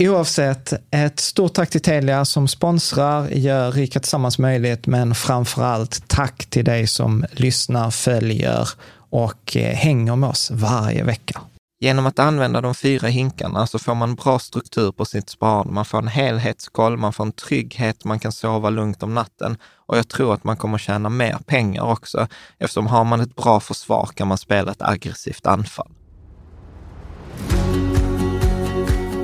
Oavsett, ett stort tack till Telia som sponsrar, gör Rika Tillsammans möjligt, men framför allt tack till dig som lyssnar, följer och eh, hänger med oss varje vecka. Genom att använda de fyra hinkarna så får man bra struktur på sitt sparande. Man får en helhetskoll, man får en trygghet, man kan sova lugnt om natten och jag tror att man kommer tjäna mer pengar också eftersom har man ett bra försvar kan man spela ett aggressivt anfall.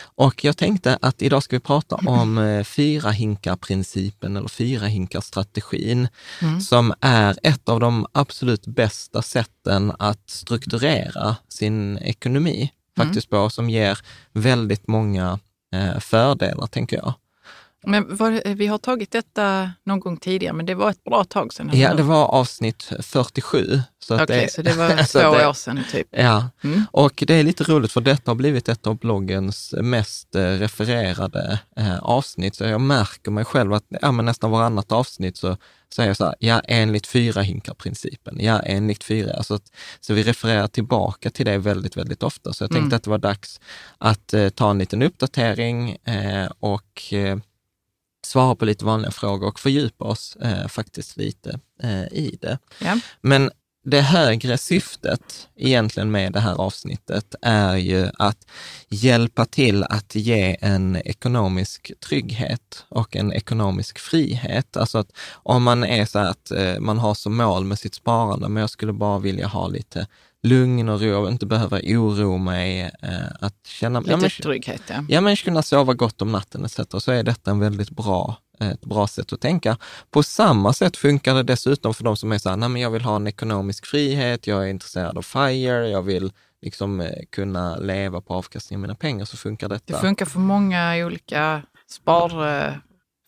och jag tänkte att idag ska vi prata om eh, fyra hinkar-principen eller fyra hinkar-strategin, mm. som är ett av de absolut bästa sätten att strukturera sin ekonomi faktiskt mm. på, som ger väldigt många eh, fördelar, tänker jag. Men var, vi har tagit detta någon gång tidigare, men det var ett bra tag sedan. Ja, det var avsnitt 47. Okej, okay, så det var två det, år sedan typ. Ja, mm. och det är lite roligt för detta har blivit ett av bloggens mest eh, refererade eh, avsnitt. Så jag märker mig själv att ja, men nästan varannat avsnitt så säger jag så här, ja enligt fyra hinkar-principen, ja enligt fyra. Alltså så vi refererar tillbaka till det väldigt, väldigt ofta. Så jag tänkte mm. att det var dags att eh, ta en liten uppdatering eh, och eh, svara på lite vanliga frågor och fördjupa oss eh, faktiskt lite eh, i det. Ja. Men det högre syftet egentligen med det här avsnittet är ju att hjälpa till att ge en ekonomisk trygghet och en ekonomisk frihet. Alltså att om man är så att eh, man har som mål med sitt sparande, men jag skulle bara vilja ha lite lugn och ro, inte behöva oro mig, eh, att känna... Lite ja, men, trygghet, ja. Ja, men kunna sova gott om natten etc. Så är detta en väldigt bra, ett bra sätt att tänka. På samma sätt funkar det dessutom för de som är så här, nej men jag vill ha en ekonomisk frihet, jag är intresserad av FIRE, jag vill liksom eh, kunna leva på avkastningen av mina pengar så funkar detta. Det funkar för många olika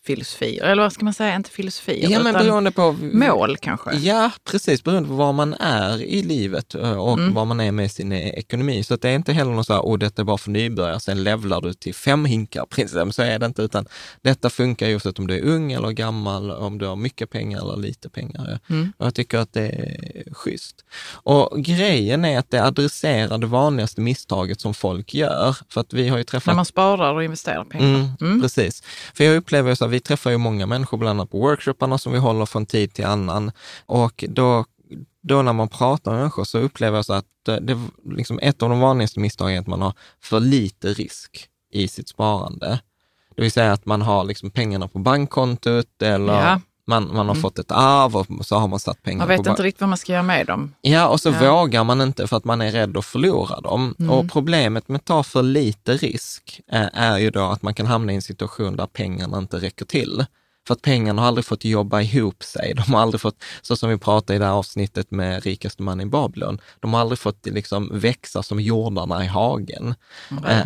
sparfilosofier, eller vad ska man säga, inte filosofier, Ja, men beroende på... mål kanske. Ja, precis. Beroende på var man är i livet eh, och Mm. var man är med sin eh, ekonomi. Så att det är inte heller något så här, åh, detta är bara för nybörjare, sen levlar du till fem hinkar, princip. Så är det inte, utan detta funkar just att om du är ung eller gammal, om du har mycket pengar eller lite pengar. Mm. Och jag tycker att det är schysst. Och grejen är att det adresserar det vanligaste misstaget som folk gör. För att vi har ju träffat När man sparar och investerar pengar. Mm, Mm. Precis. För jag upplever ju så vi träffar ju många människor, bland annat på workshopparna som vi håller från tid till annan. Och då, då när man pratar med människor så upplever jag så att det, liksom ett av de vanligaste misstagen är att man har för lite risk i sitt sparande. Det vill säga att man har liksom pengarna på bankkontot eller Ja man, man har fått ett arv och så har man satt pengar Man på vet bank. inte riktigt vad man ska göra med dem. Ja, och så Ja. vågar man inte för att man är rädd att förlora dem. Mm. Och problemet med att ta för lite risk eh, är ju då att man kan hamna i en situation där pengarna inte räcker till. För att pengarna har aldrig fått jobba ihop sig. De har aldrig fått, så som vi pratade i det här avsnittet med rikaste man i Babylon, de har aldrig fått liksom växa som jordarna i hagen. Eh,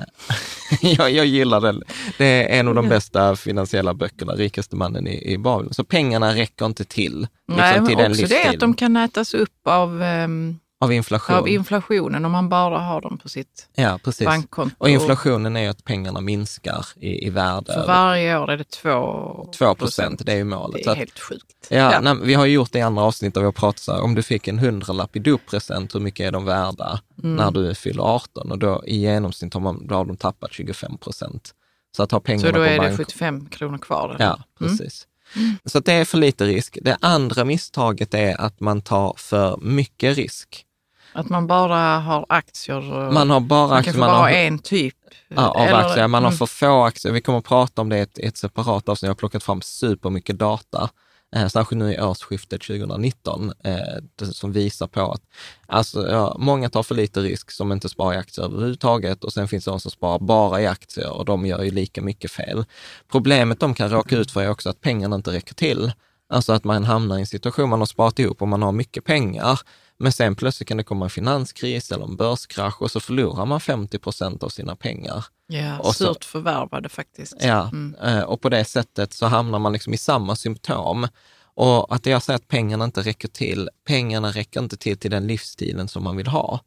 jag, jag gillar den. Det är en av de bästa finansiella böckerna, rikaste mannen i, i Babylon. Så pengarna räcker inte till, liksom, Nej, men till också det att de kan ätas upp av, ehm, av inflation. av inflationen om man bara har dem på sitt Ja, precis. bankkonto. Och inflationen är ju att pengarna minskar i, i värde. För varje år är det 2 2 procent, det är ju målet. Det är helt sjukt. Ja, Nej, vi har ju gjort det i andra avsnitt där vi har pratat så här, om du fick en hundralapp i doppresent, hur mycket är de värda Mm. när du fyller 18? Och då i genomsnitt har, man, då har de tappat 25 procent. Så att ha pengarna Så då på är det bank... 75 kronor kvar. Ja, precis. Så att det är för lite risk. Det andra misstaget är att man tar för mycket risk. Att man bara har aktier. Och Man har bara man aktier, man bara har en typ. Ja, av Eller- aktier. Man har mm. för få aktier. Vi kommer att prata om det i ett, ett separat avsnitt. Jag har plockat fram supermycket data, eh, särskilt nu i årsskiftet 2019, eh, som visar på att alltså, ja, många tar för lite risk som inte sparar i aktier överhuvudtaget och sen finns det de som sparar bara i aktier och de gör ju lika mycket fel. Problemet de kan råka ut för är också att pengarna inte räcker till. Alltså att man hamnar i en situation, man har sparat ihop och man har mycket pengar, men sen plötsligt kan det komma en finanskris eller en börskrasch och så förlorar man 50 procent av sina pengar. Ja, och så- surt förvärvade faktiskt. Ja, Mm. eh, och på det sättet så hamnar man liksom i samma symptom. Och att jag säger att pengarna inte räcker till, pengarna räcker inte till till den livsstilen som man vill ha.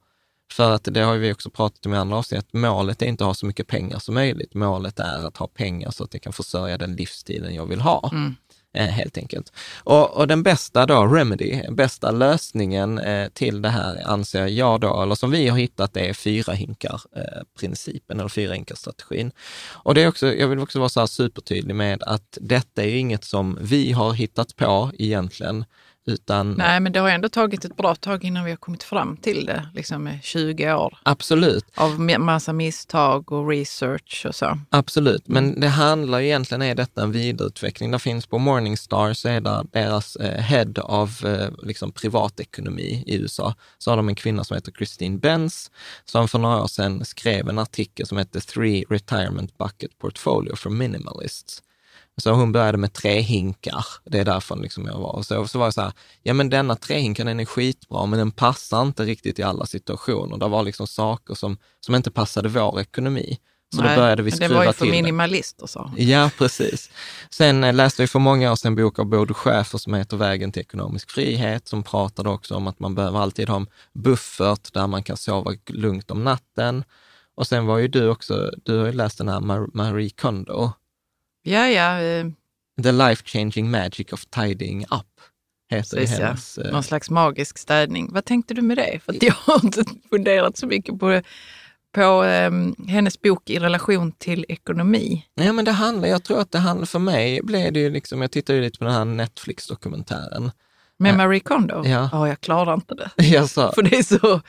För att det har vi också pratat om i andra avsnitt, att målet är inte att ha så mycket pengar som möjligt. Målet är att ha pengar så att jag kan försörja den livsstilen jag vill ha. Mm. Eh, helt enkelt. Och, och den bästa då, remedy, bästa lösningen eh, till det här anser jag då, eller som vi har hittat, det är fyra hinkar eh, principen eller fyra hinkar strategin. Och det är också, jag vill också vara så här supertydlig med att detta är inget som vi har hittat på egentligen, utan Nej, men det har ändå tagit ett bra tag innan vi har kommit fram till det, liksom med 20 år absolut, av massa misstag och research och så. Absolut, men det handlar ju egentligen, är detta en vidareutveckling. Det finns på Morningstar, så är det deras eh, head av eh, liksom privatekonomi i USA. Så har de en kvinna som heter Christine Benz, som för några år sedan skrev en artikel som heter Three Retirement Bucket Portfolio for Minimalists. Så hon började med tre hinkar. Det är därför liksom jag var. Och så, så var jag så här, ja men denna trehinken den är skitbra, men den passar inte riktigt i alla situationer. Det var liksom saker som, som inte passade vår ekonomi. Så Nej, då började vi skruva Det var ju för till minimalister så. Ja, precis. Sen eh, läste vi för många år sedan en bok av Bodo Schäfer som heter Vägen till ekonomisk frihet, som pratade också om att man behöver alltid ha en buffert där man kan sova lugnt om natten. Och sen var ju du också, du har ju läst den här Mar- Marie Kondo, Ja, ja, eh, The Life Changing Magic of Tidying Up, heter precis ja. hennes. eh, Någon slags magisk städning. Vad tänkte du med det? För att jag har inte funderat så mycket på, på eh, hennes bok i relation till ekonomi. Ja, men det handlar, jag tror att det handlar, för mig blev det ju liksom, jag tittade ju lite på den här Netflix-dokumentären. Med Ja. Marie Kondo? Ja. ja, jag klarar inte det. Jag sa, För det är så,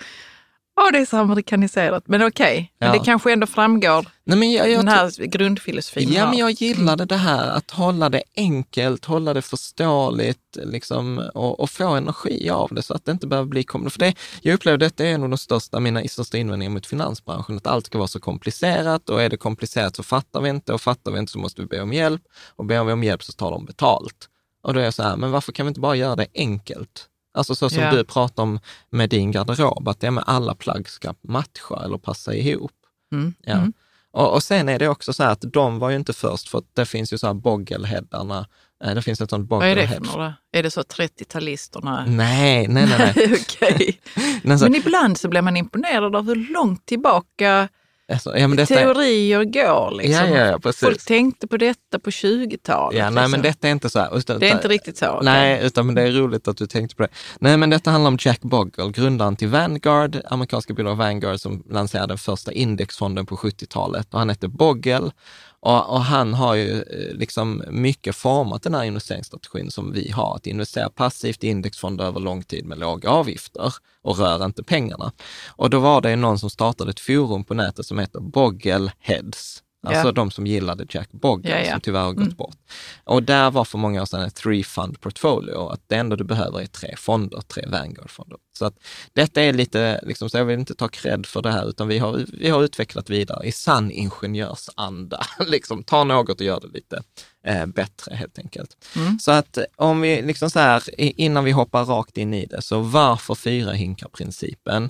ja, det är så amerikaniserat. Men okej, men Ja. det kanske ändå framgår, nej men jag, jag den här grundfilosofin. Ja, här. men jag gillade det här att hålla det enkelt, hålla det förståeligt liksom, och, och få energi av det så att det inte behöver bli komplicerat. För det, jag upplever detta är en av de största, mina största invändningar mot finansbranschen, att allt ska vara så komplicerat och är det komplicerat så fattar vi inte och fattar vi inte så måste vi be om hjälp och ber vi om hjälp så tar de betalt. Och då är jag så här, men varför kan vi inte bara göra det enkelt? Alltså så som Ja. du pratar om med din garderob, att det med alla plagg ska matcha eller passa ihop. Mm. Ja. Mm. Och, och sen är det också så här att de var ju inte först, för att det finns ju så här boggelheadarna, eh, det finns ett sånt Vad är det för boggelhead. några? Är det så 30-talisterna? Nej, nej, nej. nej. Men ibland så blir man imponerad av hur långt tillbaka alltså, ja, detta teorier går. Liksom. Ja, ja. Folk tänkte på detta på 20-talet. ja, nej, men liksom. detta är inte så här. Utan, det är inte riktigt så. Nej, utan men det är roligt att du tänkte på det. Nej, men detta handlar om Jack Bogle, grundaren till Vanguard, amerikanska bolaget Vanguard som lanserade den första indexfonden på 70-talet. Och han heter Bogle och, och han har ju eh, liksom mycket format den här investeringsstrategin som vi har, att investera passivt i indexfonder över lång tid med låga avgifter och rör inte pengarna. Och då var det någon som startade ett forum på nätet som heter Bogle Heads. Alltså Ja. de som gillade Jack Bogle, Ja, ja. som tyvärr har gått Mm. bort. Och där var för många år sedan ett three fund portfolio, att det enda du behöver är tre fonder, tre Vanguard-fonder. Så att detta är lite, liksom, så jag vill inte ta cred för det här, utan vi har, vi har utvecklat vidare i sann ingenjörsanda. liksom, ta något och gör det lite eh, bättre helt enkelt. Mm. Så att om vi liksom så här, innan vi hoppar rakt in i det, så varför fyra hinkar-principen?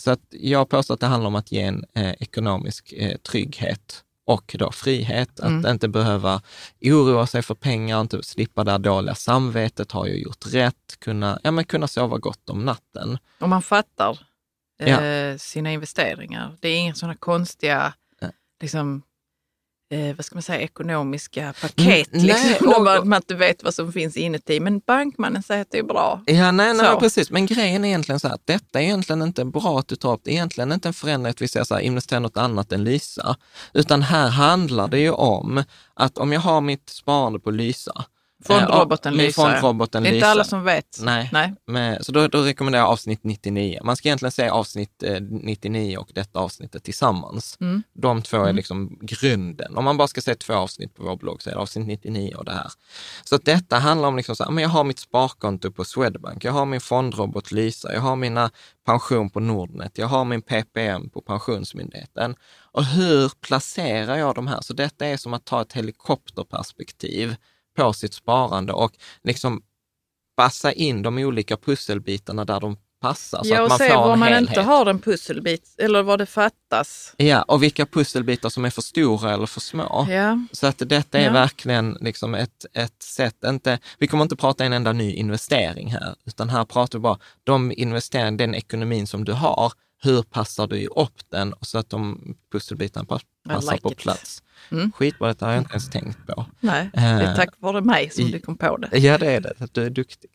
Så att jag påstår att det handlar om att ge en eh, ekonomisk eh, trygghet och då frihet. Att Mm. inte behöva oroa sig för pengar, inte slippa det här dåliga samvetet, har jag gjort rätt, kunna, ja, men kunna sova gott om natten. Om man fattar Ja. eh, sina investeringar. Det är inga sådana konstiga, Nej. liksom, eh, vad ska man säga, ekonomiska paket. Mm, nej, liksom, och- och man, man inte vet vad som finns inuti. Men bankmannen säger att det är bra. Ja, nej, nej, Så. precis. Men grejen är egentligen så här, att detta är egentligen inte bra att du tar upp, det är egentligen inte en förändring att vi säger så här, investera något annat än Lysa, utan här handlar det ju om att om jag har mitt sparande på Lysa, Fondroboten eh, min Lysa. ja. fondroboten Det är inte alla som vet. Nej. Nej. Med, så då, då rekommenderar jag avsnitt 99. Man ska egentligen se avsnitt eh, 99 och detta avsnittet tillsammans. Mm. De två är Mm. liksom grunden. Om man bara ska se två avsnitt på vår blogg så är det avsnitt 99 och det här. Så detta handlar om liksom så här, men jag har mitt sparkonto på Swedbank, jag har min fondrobot Lysa, jag har mina pension på Nordnet, jag har min PPM på Pensionsmyndigheten. Och hur placerar jag de här? Så detta är som att ta ett helikopterperspektiv på sitt sparande och liksom passa in de olika pusselbitarna där de passar. Så Ja, att och man se får var man helhet. inte har en pusselbit eller vad det fattas. Ja, och vilka pusselbitar som är för stora eller för små. Ja. Så att detta är Ja. verkligen liksom ett, ett sätt, inte, vi kommer inte prata en enda ny investering här, utan här pratar vi bara de investeringar, den ekonomin som du har, hur passar du upp den så att de pusselbitarna passar like på it. plats. Mm. Skitbra, detta har jag inte ens tänkt på. Nej, det är Eh, tack vare mig som du kom på det. Ja, det är det. Att Du är duktig.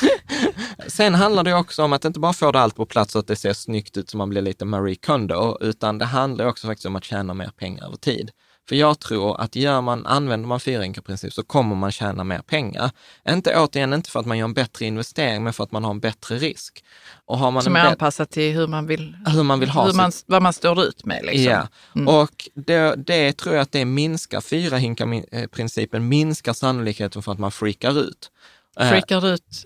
Sen handlar det också om att inte bara få det allt på plats så att det ser snyggt ut så man blir lite Marie Kondo, utan det handlar också faktiskt om att tjäna mer pengar över tid. För jag tror att gör man, använder man fyrainkarprincip så kommer man tjäna mer pengar. Inte återigen, inte för att man gör en bättre investering, men för att man har en bättre risk. Och har man Som är anpassat till hur man vill, hur man vill ha hur man, vad man står ut med. Liksom. Ja, och det, det tror jag att det minskar, fyra hinkar-principen minskar sannolikheten för att man freakar ut. Eh, Freakar ut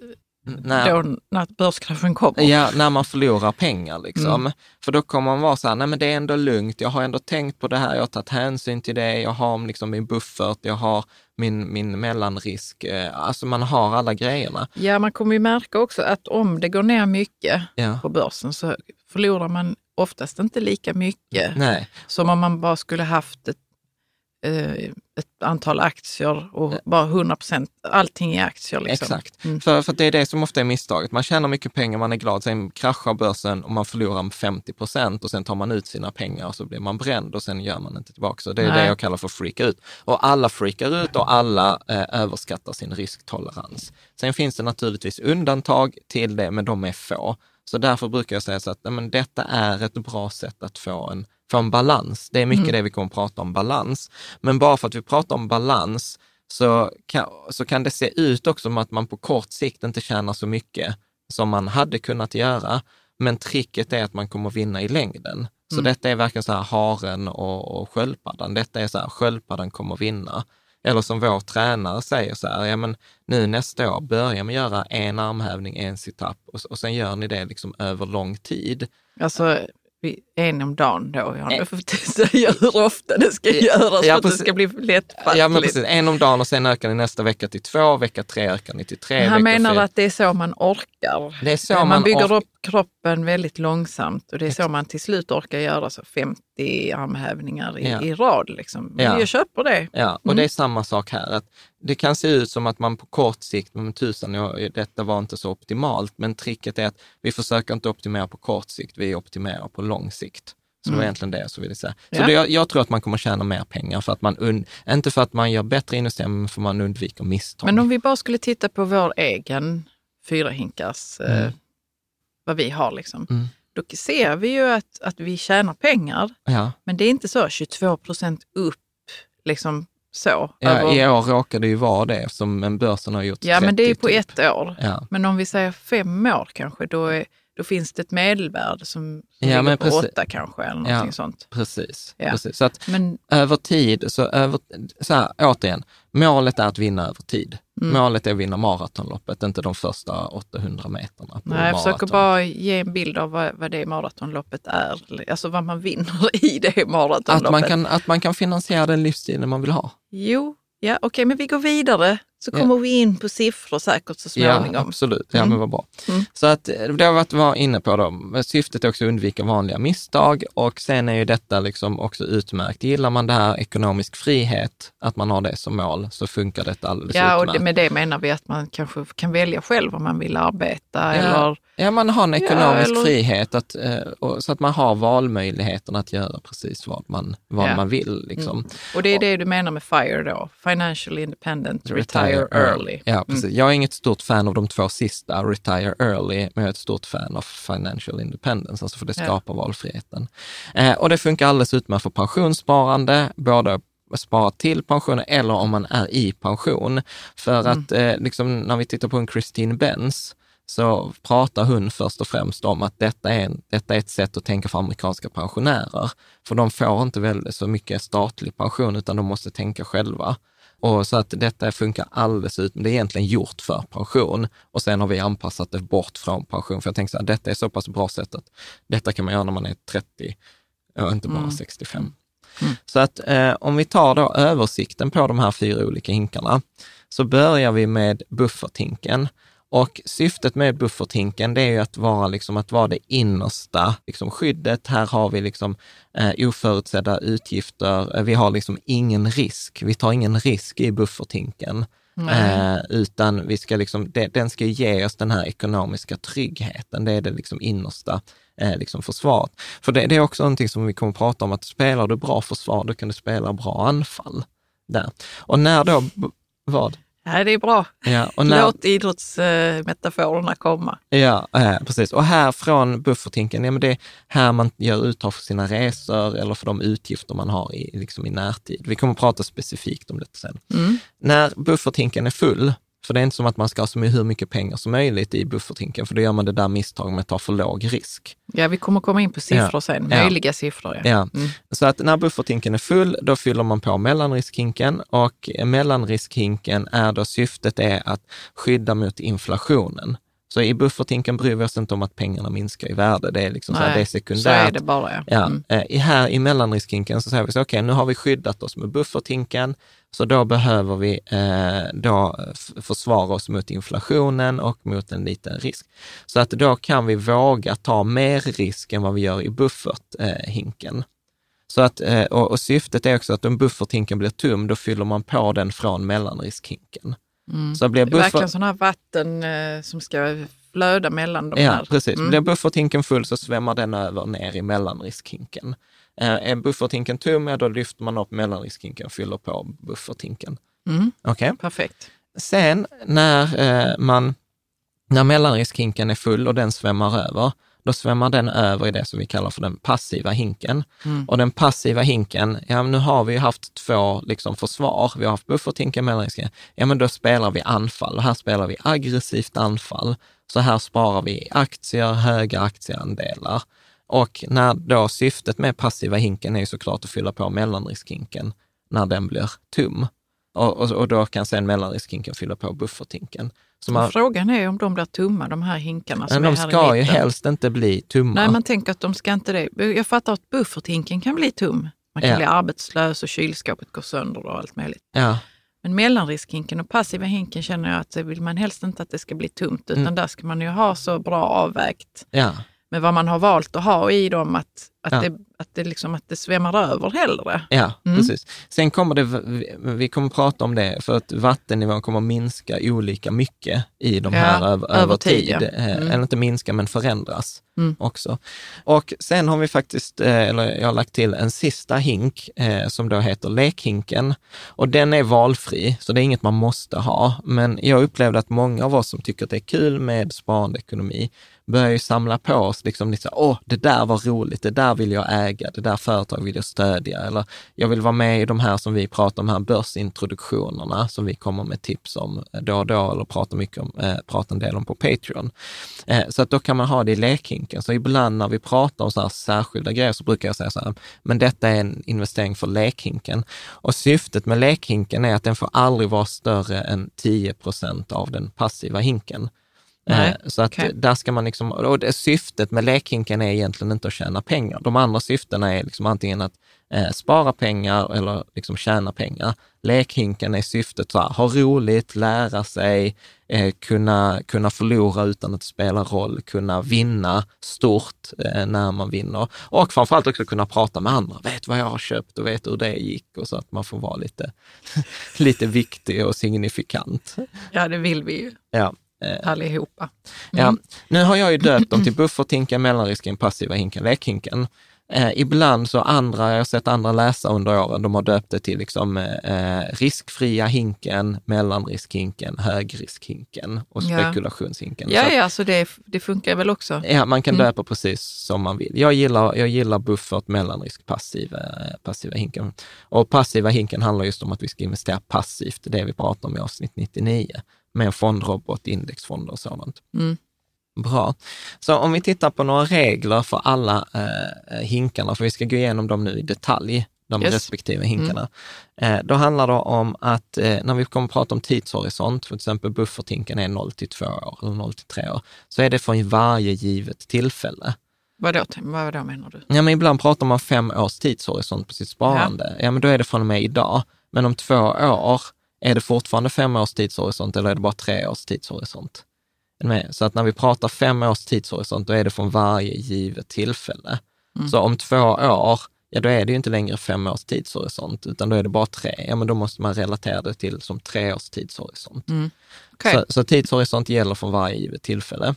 när, då när börskraschen kommer. Ja, när man förlorar pengar liksom. Mm. För då kommer man vara så här, nej men det är ändå lugnt, jag har ändå tänkt på det här, jag har tagit hänsyn till det, jag har liksom min buffert, jag har min, min mellanrisk, eh, alltså man har alla grejerna. Ja, man kommer ju märka också att om det går ner mycket Ja. på börsen så förlorar man oftast inte lika mycket Nej, som om man bara skulle haft ett, ett antal aktier och bara 100 procent, allting i aktier. Liksom. exakt. Mm. För, för det är det som ofta är misstaget. Man tjänar mycket pengar, man är glad, sen kraschar börsen och man förlorar med 50 procent och sen tar man ut sina pengar och så blir man bränd och sen gör man inte tillbaka. Så det är Nej. det jag kallar för freaka ut. Och alla freakar ut och alla eh, överskattar sin risktolerans. Sen finns det naturligtvis undantag till det, men de är få. Så därför brukar jag säga så att nej, men detta är ett bra sätt att få en, få en balans. Det är mycket det vi kommer att prata om, balans. Men bara för att vi pratar om balans så kan, så kan det se ut också som att man på kort sikt inte tjänar så mycket som man hade kunnat göra. Men tricket är att man kommer vinna i längden. Så detta är verkligen så här haren och, och sköldpaddan. Detta är så här, sköldpaddan kommer vinna. Eller som vår tränare säger så här, ja men nu nästa år, börja med att göra en armhävning, en situp och, och sen gör ni det liksom över lång tid. Alltså, en om dagen då. Jag inte fått säga hur ofta det ska göras ja, för att det ska bli lättfattligt. Ja, men precis. En om dagen och sen ökar ni nästa vecka till två, vecka tre ökar ni till tre. Han menar fyra. att det är så man orkar. Det är så man, man bygger orkar. upp kroppen väldigt långsamt och det är så man till slut orkar göra så 50 armhävningar i, Ja. i rad. Liksom. Men Ja. Jag köper det. Ja, och Mm. det är samma sak här. Att det kan se ut som att man på kort sikt, men tusan, detta var inte så optimalt. Men tricket är att vi försöker inte optimera på kort sikt, vi optimerar på lång sikt. Så det var egentligen det jag ville säga. Så Mm. Ja. det, jag, jag tror att man kommer tjäna mer pengar, för att man und, inte för att man gör bättre investeringar, men för att man undviker misstag. Men om vi bara skulle titta på vår egen fyra hinkars, eh, Mm. Vad vi har liksom. Mm. Då ser vi ju att, att vi tjänar pengar, ja. men det är inte så 22 procent upp, liksom så. Ja, över- I år råkar det ju vara det, som en börsen har gjort ja men det är 30 på typ. ett år. Ja. Men om vi säger fem år kanske, då, är, då finns det ett medelvärde som, som Ja, ligger på precis. åtta kanske, eller Ja. någonting sånt. Precis. Ja. Precis. Så att Men över tid, så, över, så här, återigen, målet är att vinna över tid. Mm. Målet är att vinna maratonloppet, inte de första 800 meterna nej, jag försöker bara ge en bild av vad, vad det maratonloppet är, alltså vad man vinner i det maratonloppet. att man, kan, att man kan finansiera den livsstilen man vill ha. Jo, ja okej, men vi går vidare så Ja. kommer vi in på siffror säkert så Ja, småningom. absolut. Ja, Mm. men vad bra. Mm. Så att eh, det har varit var inne på då. Syftet är också att undvika vanliga misstag och sen är ju detta liksom också utmärkt. Gillar man det här ekonomisk frihet, att man har det som mål, så funkar detta alldeles Ja, och utmärkt. det, med det menar vi att man kanske kan välja själv om man vill arbeta eller Ja, man har en Ja, ekonomisk eller- frihet att, eh, och, så att man har valmöjligheten att göra precis vad man, vad Ja. man vill. Liksom. Och det är det du menar med FIRE då? Financial Independent, Retire, Early. Ja, precis. Jag är inget stort fan av de två sista, Retire Early, men jag är ett stort fan av Financial Independence, alltså för det Ja. skapar valfriheten. Eh, och det funkar alldeles utmärkt för pensionssparande, både spara till pensionen eller om man är i pension. För Mm. att eh, liksom, när vi tittar på en Christine Benz, så pratar hon först och främst om att detta är, en, detta är ett sätt att tänka för amerikanska pensionärer. För de får inte väl så mycket statlig pension, utan de måste tänka själva. Och så att detta funkar alldeles ut. Det är egentligen gjort för pension och sen har vi anpassat det bort från pension. För jag tänker så här, detta är så pass bra sätt att detta kan man göra när man är 30 och inte bara 65. Så att eh, om vi tar då översikten på de här fyra olika hinkarna, så börjar vi med bufferthinken. Och syftet med bufferthinken, det är ju att vara, liksom, att vara det innersta liksom, skyddet. Här har vi liksom, eh, oförutsedda utgifter. Eh, Vi har liksom ingen risk. Vi tar ingen risk i bufferthinken. Eh, utan vi ska liksom, det, den ska ge oss den här ekonomiska tryggheten. Det är det liksom innersta eh, liksom försvaret. För det, det är också någonting som vi kommer att prata om, att spelar du bra försvar, då kan du spela bra anfall. Där. Och när då, vad? Ja, det är bra. Ja, när, Låt idrottsmetaforerna komma. Ja, eh, precis. Och här från bufferthinken, ja, men det är här man gör uttag för sina resor eller för de utgifter man har i, liksom i närtid. Vi kommer att prata specifikt om detta sen. Mm. När bufferthinken är full, för det är inte som att man ska ha så hur mycket pengar som möjligt i bufferthinken, för då gör man det där misstaget med att ta för låg risk. Ja, vi kommer komma in på siffror Ja. sen. Ja. Möjliga siffror. Ja. Ja. Mm. Så att när bufferthinken är full, då fyller man på mellanriskhinken och mellanriskhinken är då syftet är att skydda mot inflationen. Så i bufferthinken bryr vi oss inte om att pengarna minskar i värde. Det är liksom så här, Nej, det är Så sekundärt. är det bara. Ja. Ja, Mm. eh, i- här i mellanriskhinken så säger vi så, okej, nu har vi skyddat oss med bufferthinken, så då behöver vi eh, då försvara oss mot inflationen och mot en liten risk. Så att då kan vi våga ta mer risk än vad vi gör i bufferthinken. Så att, eh, och, och syftet är också att om bufferthinken blir tom, då fyller man på den från mellanriskhinken. Mm. Så blir Det är verkligen buffert... sådana här vatten eh, som ska flöda mellan de Ja, här. precis. Mm. Blir bufferthinken full så svämmar den över ner i mellanriskhinken. Eh, är bufferthinken tom, ja, då lyfter man upp mellanriskhinken och fyller på bufferthinken. Mm. Okej? Perfekt. Sen när eh, man, när mellanriskhinken är full och den svämmar över, då svämmar den över i det som vi kallar för den passiva hinken. Mm. Och den passiva hinken, ja men nu har vi ju haft två liksom försvar. Vi har haft bufferthinken, mellanrisken. Ja men då spelar vi anfall och här spelar vi aggressivt anfall. Så här sparar vi aktier, höga aktieandelar. Och när då syftet med passiva hinken är ju såklart att fylla på mellanriskhinken när den blir tom. Och, och, och då kan sen mellanriskhinken fylla på bufferthinken. Så man, Frågan är om de blir tumma, de här hinkarna som men är de här ska i ju helst inte bli tumma. Nej, man tänker att de ska inte det. Jag fattar att bufferthinken kan bli tum. Man kan Ja. bli arbetslös och kylskåpet går sönder och allt möjligt. ja. Men mellanriskhinken och passiva hinken känner jag att det vill man helst inte att det ska bli tomt, utan Mm. där ska man ju ha så bra avvägt Ja, med vad man har valt att ha i dem, att, att, Ja. det, att, det, liksom, att det svämmar över hellre. ja Mm. precis. Sen kommer det, vi- kommer prata om det, för att vattennivån kommer minska olika mycket i de Ja, här över, över tid, tid. ja. Eh, Mm. Eller inte minska, men förändras Mm. också. Och sen har vi faktiskt, eh, eller jag har lagt till en sista hink eh, som då heter lekhinken. Och den är valfri, så det är inget man måste ha. Men jag upplevde att många av oss som tycker att det är kul med sparande ekonomi börjar ju samla på oss, liksom liksom, åh, det där var roligt, det där vill jag äga, det där företaget vill jag stödja, eller jag vill vara med i de här som vi pratar om här, börsintroduktionerna, som vi kommer med tips om eh, då och då, eller pratar mycket om, eh, pratar en del om på Patreon. Eh, så att då kan man ha det i lekhinken. Så ibland när vi pratar om så här särskilda grejer så brukar jag säga så här, men detta är en investering för lekhinken. Och syftet med lekhinken är att den får aldrig vara större än 10 procent av den passiva hinken. Nej, Eh, Så att okej. där ska man liksom, och det, syftet med lekhinken är egentligen inte att tjäna pengar. De andra syftena är liksom antingen att eh, spara pengar eller liksom tjäna pengar. Lekhinken är syftet så här, ha roligt, lära sig, eh, kunna, kunna förlora utan att det spelar roll, kunna vinna stort eh, när man vinner och framförallt också kunna prata med andra. Vet vad jag har köpt och vet hur det gick och så att man får vara lite, lite viktig och signifikant. Ja, det vill vi ju Ja. Eh, allihopa. Ja, nu har jag ju döpt dem till bufferthinken, mellanrisken, passiva hinken, lekhinken. Eh, ibland så andra, jag har sett andra läsa under åren, de har döpt det till liksom eh, riskfria hinken, mellanriskhinken, högriskhinken och spekulationshinken. Ja, Så ja, så det, det funkar väl också. Ja, man kan Mm. döpa precis som man vill. Jag gillar, jag gillar buffert, mellanrisk, passiva, eh, passiva hinken. Och passiva hinken handlar just om att vi ska investera passivt, det är det vi pratar om i avsnitt 99, med fondrobot, indexfonder och sådant. Mm. Bra. Så om vi tittar på några regler för alla eh, hinkarna, för vi ska gå igenom dem nu i detalj, de Yes. respektive hinkarna. Eh, då handlar det om att eh, när vi kommer att prata om tidshorisont, för exempel bufferthinken är 0 till 2 år eller 0 till 3 år, så är det för varje givet tillfälle. Vadå, vadå menar du? Ja, men ibland pratar man fem års tidshorisont på sitt sparande. Ja. men då är det från och med idag. Men om två år, är det fortfarande fem års tidshorisont eller är det bara tre års tidshorisont? Så att när vi pratar fem års tidshorisont, då är det från varje givet tillfälle. Så om två år, ja då är det ju inte längre fem års tidshorisont, utan då är det bara tre. Ja, men då måste man relatera det till som tre års tidshorisont. Okej. Så, så tidshorisont gäller från varje givet tillfälle.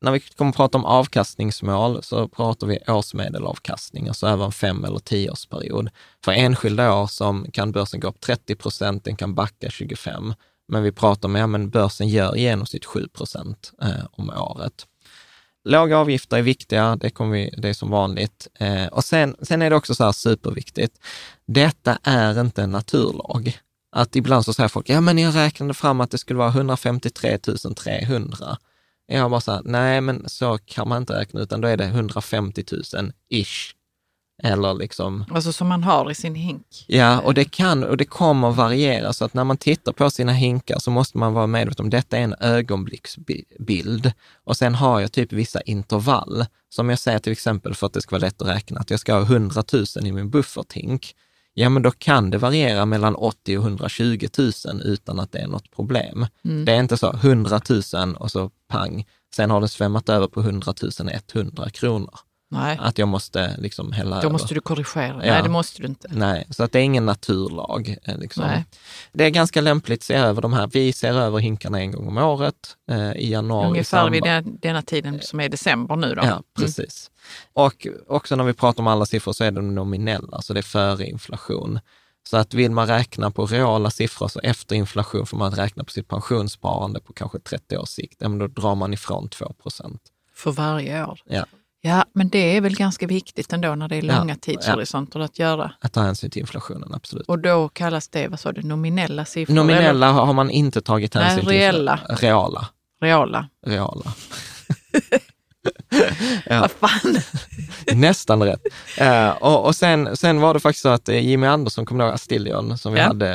När vi kommer att prata om avkastningsmål så pratar vi årsmedelavkastning, alltså över en fem eller tioårsperiod. För enskilda år som kan börsen gå upp 30 procent, den kan backa 25. Men vi pratar om, ja men börsen gör i genomsnitt 7 procent eh, om året. Låga avgifter är viktiga, det, kommer vi, det är som vanligt. Eh, och sen, sen är det också så här superviktigt, detta är inte en naturlag. Att ibland så säger folk, ja men jag räknade fram att det skulle vara 153 300. Jag bara så här, nej men så kan man inte räkna, utan då är det 150 000 ish. Eller liksom, Alltså som man har i sin hink. ja, och det kan och det kommer variera, så att när man tittar på sina hinkar så måste man vara medveten om detta är en ögonblicksbild. Och sen har jag typ vissa intervall, som jag säger till exempel för att det ska vara lätt att räkna, att jag ska ha 100 000 i min bufferthink. Ja, men då kan det variera mellan 80 och 120 000 utan att det är något problem. Det är inte så 100 000 och så pang, sen har det svämmat över på 100 100 kronor. Nej, Att jag måste liksom hälla då över. måste du korrigera. Ja. Nej, det måste du inte. Nej, så att det är ingen naturlag. eh, Liksom. Nej. Det är ganska lämpligt att se över de här. Vi ser över hinkarna en gång om året eh, i januari. Ungefär vid den, denna tiden som är december nu då. Ja, precis. Och också när vi pratar om alla siffror så är de nominella, så det är före inflation. Så att vill man räkna på reala siffror, så efter inflation får man räkna på sitt pensionssparande på kanske 30 års sikt. Ja, men då drar man ifrån 2 procent. För varje år. Ja. Ja, men det är väl ganska viktigt ändå när det är Ja, långa tidshorisonter att göra. Att ta hänsyn till inflationen, absolut. Och då kallas det, vad sa du, nominella siffror? Nominella har man inte tagit Nej, hänsyn till. reella. Reala. Eller reala? Reala. Ja. Vad fan? Nästan rätt. Eh, och och sen, sen var det faktiskt så att eh, Jimmy Andersson, kommer du ihåg Astillion, som vi Ja. hade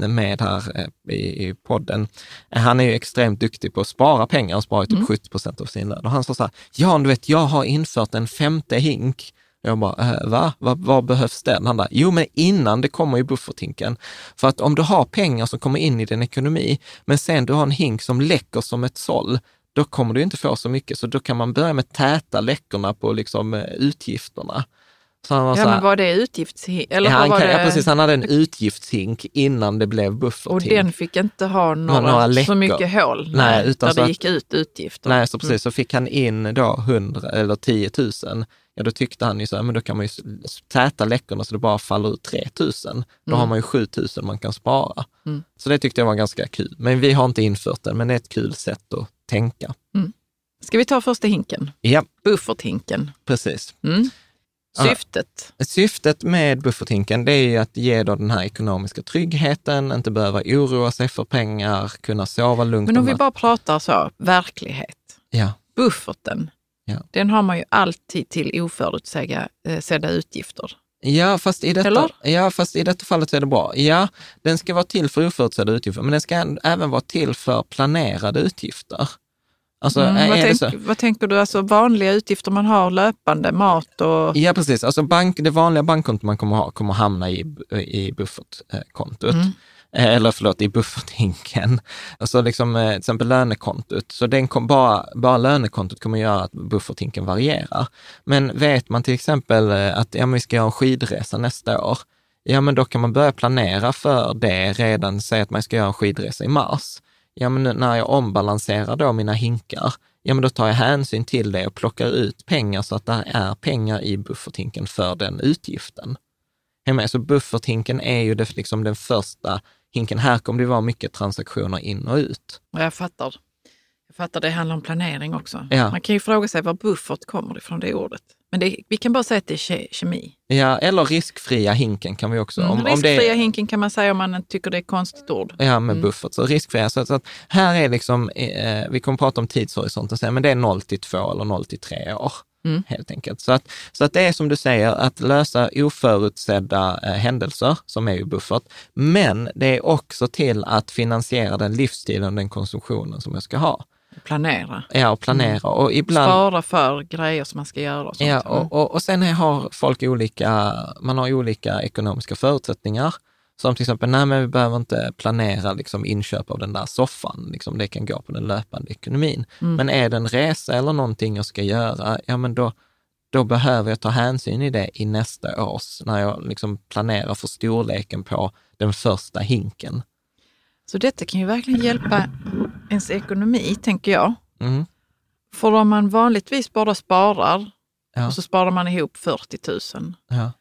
eh, med här eh, i, i podden, eh, han är ju extremt duktig på att spara pengar, han sparar ju typ Mm. 70 procent av sin lön. Och han sa så här, ja du vet, jag har infört en femte hink. Jag bara, eh, va? Vad behövs den? Han bara, jo men innan det kommer i bufferthinken. För att om du har pengar som kommer in i din ekonomi, men sen du har en hink som läcker som ett såll, då kommer du inte få så mycket. Så då kan man börja med täta läckorna på liksom, eh, utgifterna. Så han var så Ja, här, men var det utgifts... Eller ja, han, var kan, det? ja, precis, han hade en utgiftshink innan det blev Och bufferthink. den fick inte ha några, några så mycket hål Nej, utan där så det att- gick ut utgifter. Nej, så precis, så fick han in då 100 eller 10 000. Ja, då tyckte han ju så här, men då kan man ju täta läckorna så det bara faller ut 3 000. Då har man ju 7 000 man kan spara. Mm. Så det tyckte jag var ganska kul. Men vi har inte infört den, men det är ett kul sätt att tänka. Ska vi ta första hinken? Ja, Bufferthinken. precis. Mm. Ja. Syftet. Syftet med bufferthinken, det är ju att ge då den här ekonomiska tryggheten, inte behöva oroa sig för pengar, kunna sova lugnt. Men om vi bara pratar så, verklighet. Ja, Bufferten, Ja. den har man ju alltid till oförutsedda eh, utgifter. Ja fast, i detta, Eller? ja, fast i detta fallet så är det bra. Ja, den ska vara till för oförutsedda utgifter, men den ska även vara till för planerade utgifter. Alltså, Mm, är vad, tänk, vad tänker du, alltså vanliga utgifter man har löpande, mat och... Ja, precis. Alltså bank, det vanliga bankkontot man kommer ha kommer hamna i, i buffertkontot. Mm. Eh, Eller förlåt, i bufferthinken. Alltså liksom, eh, till exempel lönekontot. Så den kom, bara, bara lönekontot kommer göra att bufferthinken varierar. Men vet man till exempel eh, att ja, vi ska göra en skidresa nästa år, ja men då kan man börja planera för det redan, säg att man ska göra en skidresa i mars. Ja men när jag ombalanserar då mina hinkar, ja men då tar jag hänsyn till det och plockar ut pengar så att det är pengar i bufferthinken för den utgiften. Är med? Så bufferthinken är ju det, liksom den första hinken. Här kommer det vara mycket transaktioner in och ut. Ja, Jag fattar. Jag fattar, det handlar om planering också. Ja. Man kan ju fråga sig var buffert kommer ifrån, det ordet. Men det, vi kan bara säga att det är ke- kemi. Ja, eller riskfria hinken kan vi också. Mm. Om, om Riskfria det är, hinken kan man säga om man tycker det är ett konstigt ord. Ja, med buffert. Så riskfria. Så, så att här är liksom, eh, vi kommer prata om tidshorisonten sen, men det är 0 till 2 eller 0 till 3 år. Mm. Helt enkelt. Så att, så att det är som du säger, att lösa oförutsedda eh, händelser, som är ju buffert. Men det är också till att finansiera den livsstilen och den konsumtionen som jag ska ha. Planera. Ja, och planera. Och ibland... Spara för grejer som man ska göra. Och sånt. Ja, och, och, och sen har folk olika, man har olika ekonomiska förutsättningar. Som till exempel, nej men vi behöver inte planera liksom inköp av den där soffan, liksom det kan gå på den löpande ekonomin. Men är det en resa eller någonting jag ska göra, ja men då, då behöver jag ta hänsyn i det i nästa års, när jag liksom planerar för storleken på den första hinken. Så detta kan ju verkligen hjälpa ens ekonomi, tänker jag. Mm. För om man vanligtvis bara sparar Ja. och så sparar man ihop 40 000 Ja.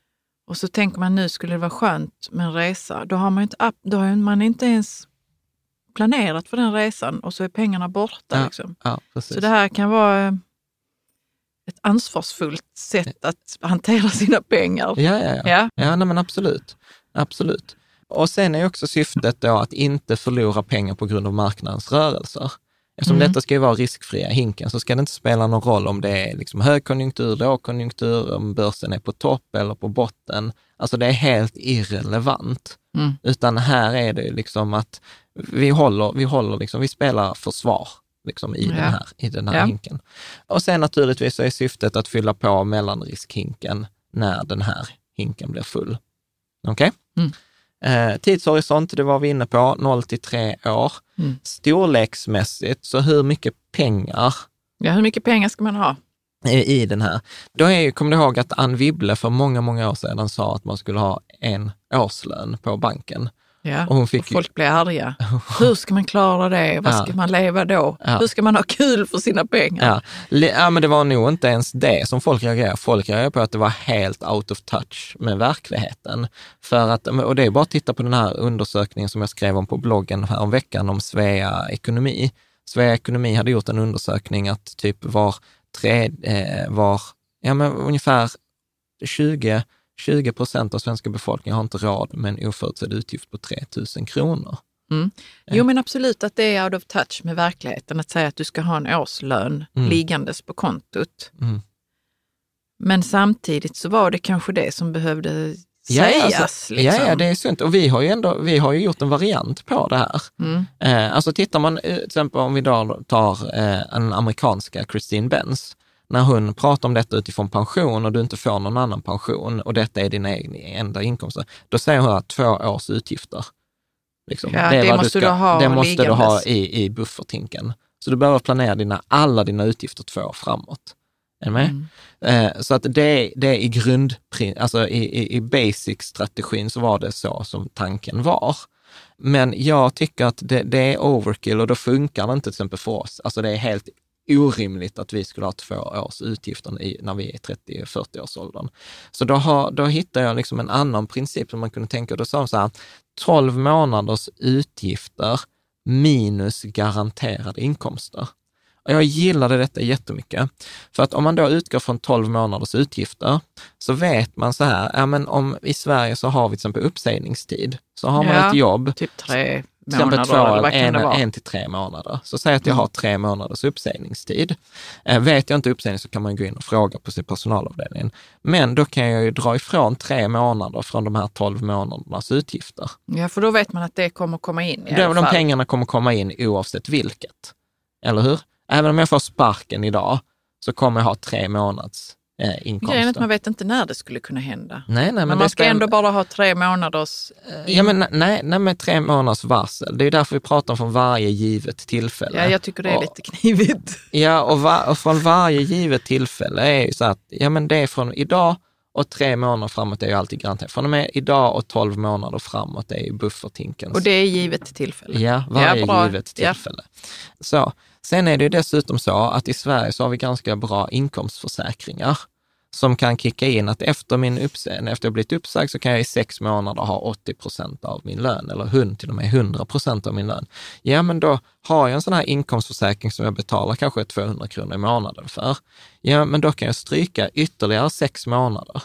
och så tänker man nu skulle det vara skönt med en resa. Då har man inte, då har man inte ens planerat för den resan och så är pengarna borta. Ja, Liksom. Så det här kan vara eh, ett ansvarsfullt sätt att hantera sina pengar. Ja, ja, ja. Ja. Ja, nej, men absolut. Absolut. Och sen är också syftet då att inte förlora pengar på grund av marknadens rörelser. Eftersom Mm. detta ska ju vara riskfria hinken så ska det inte spela någon roll om det är liksom högkonjunktur, lågkonjunktur, om börsen är på topp eller på botten. Alltså det är helt irrelevant. Mm. Utan här är det liksom att vi håller, vi håller liksom, vi spelar försvar liksom i, Ja. den här, i den här Ja. hinken. Och sen naturligtvis så är syftet att fylla på mellanriskhinken när den här hinken blir full. Okej? Mm. Eh, tidshorisont, det var vi inne på, 0 till 3 år. Mm. Storleksmässigt, så hur mycket pengar Ja, hur mycket pengar ska man ha? i, i den här? Då är kommer du ihåg att Ann Wibble för många, många år sedan sa att man skulle ha en årslön på banken. Ja. Och hon fick ju- folk blir arga. Hur ska man klara det? Vad Ja. ska man leva då? Ja. Hur ska man ha kul för sina pengar? Ja. Men det var nog inte ens det som folk reagerade Folk reagerade på att det var helt out of touch med verkligheten. För att, och det är bara att titta på den här undersökningen som jag skrev om på bloggen här om veckan om Svea ekonomi. Svea ekonomi hade gjort en undersökning att typ var tre, eh, var, ja men ungefär 20, 20 procent av svenska befolkningen har inte råd med en oförutsedd utgift på 3 000 kronor. Mm. Jo men absolut att det är out of touch med verkligheten att säga att du ska ha en årslön Mm. liggandes på kontot. Mm. Men samtidigt så var det kanske det som behövde Ja, sägas. alltså, liksom. ja, ja, det är sunt. Och vi har ju ändå, vi har ju gjort en variant på det här. Mm. Eh, alltså tittar man, eh, till exempel om vi då tar eh, en amerikanska Christine Benz, när hon pratar om detta utifrån pension och du inte får någon annan pension och detta är dina egna enda inkomster, då säger hon att två års utgifter. Liksom, Ja, det vad måste du ha det måste du ha i, i buffertinken. Så du behöver planera dina, alla dina utgifter två år framåt. Är du med? Mm. Eh, så att det, det är i grund, alltså i, i, i basic-strategin så var det så som tanken var. Men jag tycker att det, det är overkill och då funkar det inte till exempel för oss. Alltså det är helt orimligt att vi skulle ha två års utgifter i, när vi är 30-40 års åldern. Så då, har, då hittar jag liksom en annan princip som man kunde tänka. Då sa de så här, 12 månaders utgifter minus garanterade inkomster. Och jag gillade detta jättemycket. För att om man då utgår från 12 månaders utgifter, så vet man så här, ja men om i Sverige så har vi till exempel uppsägningstid. Så har man Ja, ett jobb, Typ tre till exempel månader två, eller vad kan en, det vara? en till tre månader. Så säg att jag har tre månaders uppsägningstid. Eh, vet jag inte uppsägning så kan man gå in och fråga på sin personalavdelning. Men då kan jag ju dra ifrån tre månader från de här 12 månadernas utgifter. Ja, för då vet man att det kommer komma in i Då, alla de fall. pengarna kommer komma in oavsett vilket. Eller hur? Även om jag får sparken idag så kommer jag ha tre månads eh, Grejen är att inkomster. man vet inte när det skulle kunna hända. Nej, nej, men, Men, man ska ändå bara ha tre månaders... Ja, men nej, nej, med tre månaders varsel. Det är därför vi pratar om från varje givet tillfälle. Ja, jag tycker det är Och- lite knivigt. Ja, och, va, och från varje givet tillfälle är ju så att, ja men det är från idag och tre månader framåt är ju alltid garanterat. Från och med idag och tolv månader framåt är ju buffertinkens. Och det är givet tillfälle. Ja, varje bra. givet Ja. tillfälle. Så, sen är det ju dessutom så att i Sverige så har vi ganska bra inkomstförsäkringar som kan kicka in att efter min uppsägning, efter jag blivit uppsagd så kan jag i sex månader ha 80 procent av min lön eller hund, till och med 100 procent av min lön. Ja, men då har jag en sån här inkomstförsäkring som jag betalar kanske 200 kronor i månaden för. Ja, men då kan jag stryka ytterligare sex månader.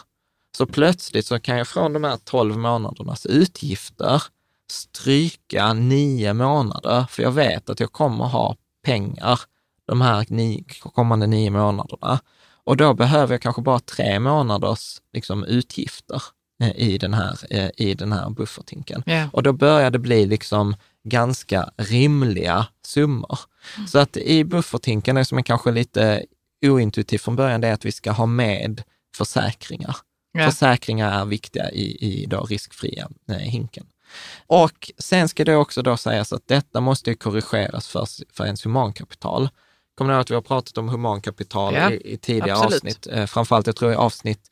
Så plötsligt så kan jag från de här 12 månadernas utgifter stryka nio månader, för jag vet att jag kommer ha pengar de här ni, kommande nio månaderna. Och då behöver jag kanske bara tre månaders liksom, utgifter eh, i den här, eh, i den här buffertinken. Ja. Och då börjar det bli liksom ganska rimliga summor. Så att i buffertinken, det som är kanske lite ointuitivt från början, det är att vi ska ha med försäkringar. Ja. Försäkringar är viktiga i, i då riskfria eh, hinken. Och sen ska det också då sägas att detta måste korrigeras för, för ens humankapital. Kommer ni ihåg att vi har pratat om humankapital Ja, i, i tidigare absolut. avsnitt? Eh, framförallt, jag tror i avsnitt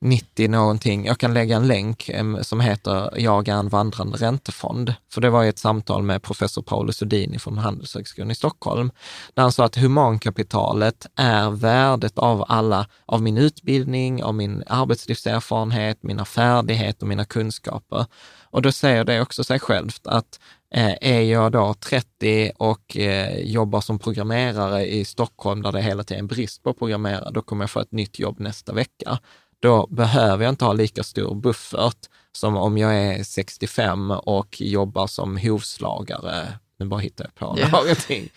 90 någonting. Jag kan lägga en länk som heter Jag är en vandrande räntefond. För det var ju ett samtal med professor Paolo Sudini från Handelshögskolan i Stockholm, där han sa att humankapitalet är värdet av alla, av min utbildning, av min arbetslivserfarenhet, mina färdigheter, mina kunskaper. Och då säger det också sig självt att Eh, är jag då 30 och eh, jobbar som programmerare i Stockholm där det hela tiden är brist på programmerare, då kommer jag få ett nytt jobb nästa vecka då behöver jag inte ha lika stor buffert som om jag är 65 och jobbar som hovslagare. Nu bara hittar jag på Ja. någonting.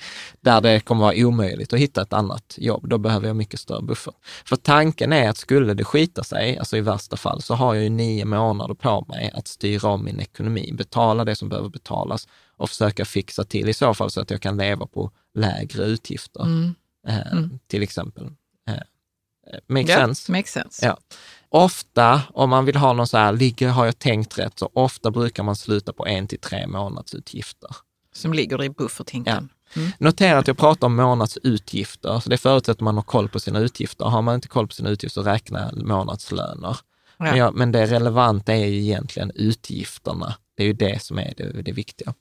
Där det kommer vara omöjligt att hitta ett annat jobb. Då behöver jag mycket större buffert. För tanken är att skulle det skita sig, alltså i värsta fall, så har jag ju nio månader på mig att styra om min ekonomi, betala det som behöver betalas och försöka fixa till i så fall så att jag kan leva på lägre utgifter. Mm. Eh, Till exempel. Eh, make Ja, sense? makes sense. Ja. Ofta, om man vill ha någon så här, ligger, har jag tänkt rätt, så ofta brukar man sluta på en till tre månadsutgifter. Som ligger i bufferthinken. Notera att jag pratar om månadsutgifter, så det förutsätter att man har koll på sina utgifter. Har man inte koll på sina utgifter, så räkna månadslöner. Men, Ja. jag, men det relevanta är ju egentligen utgifterna. Det är ju det som är det, det viktiga.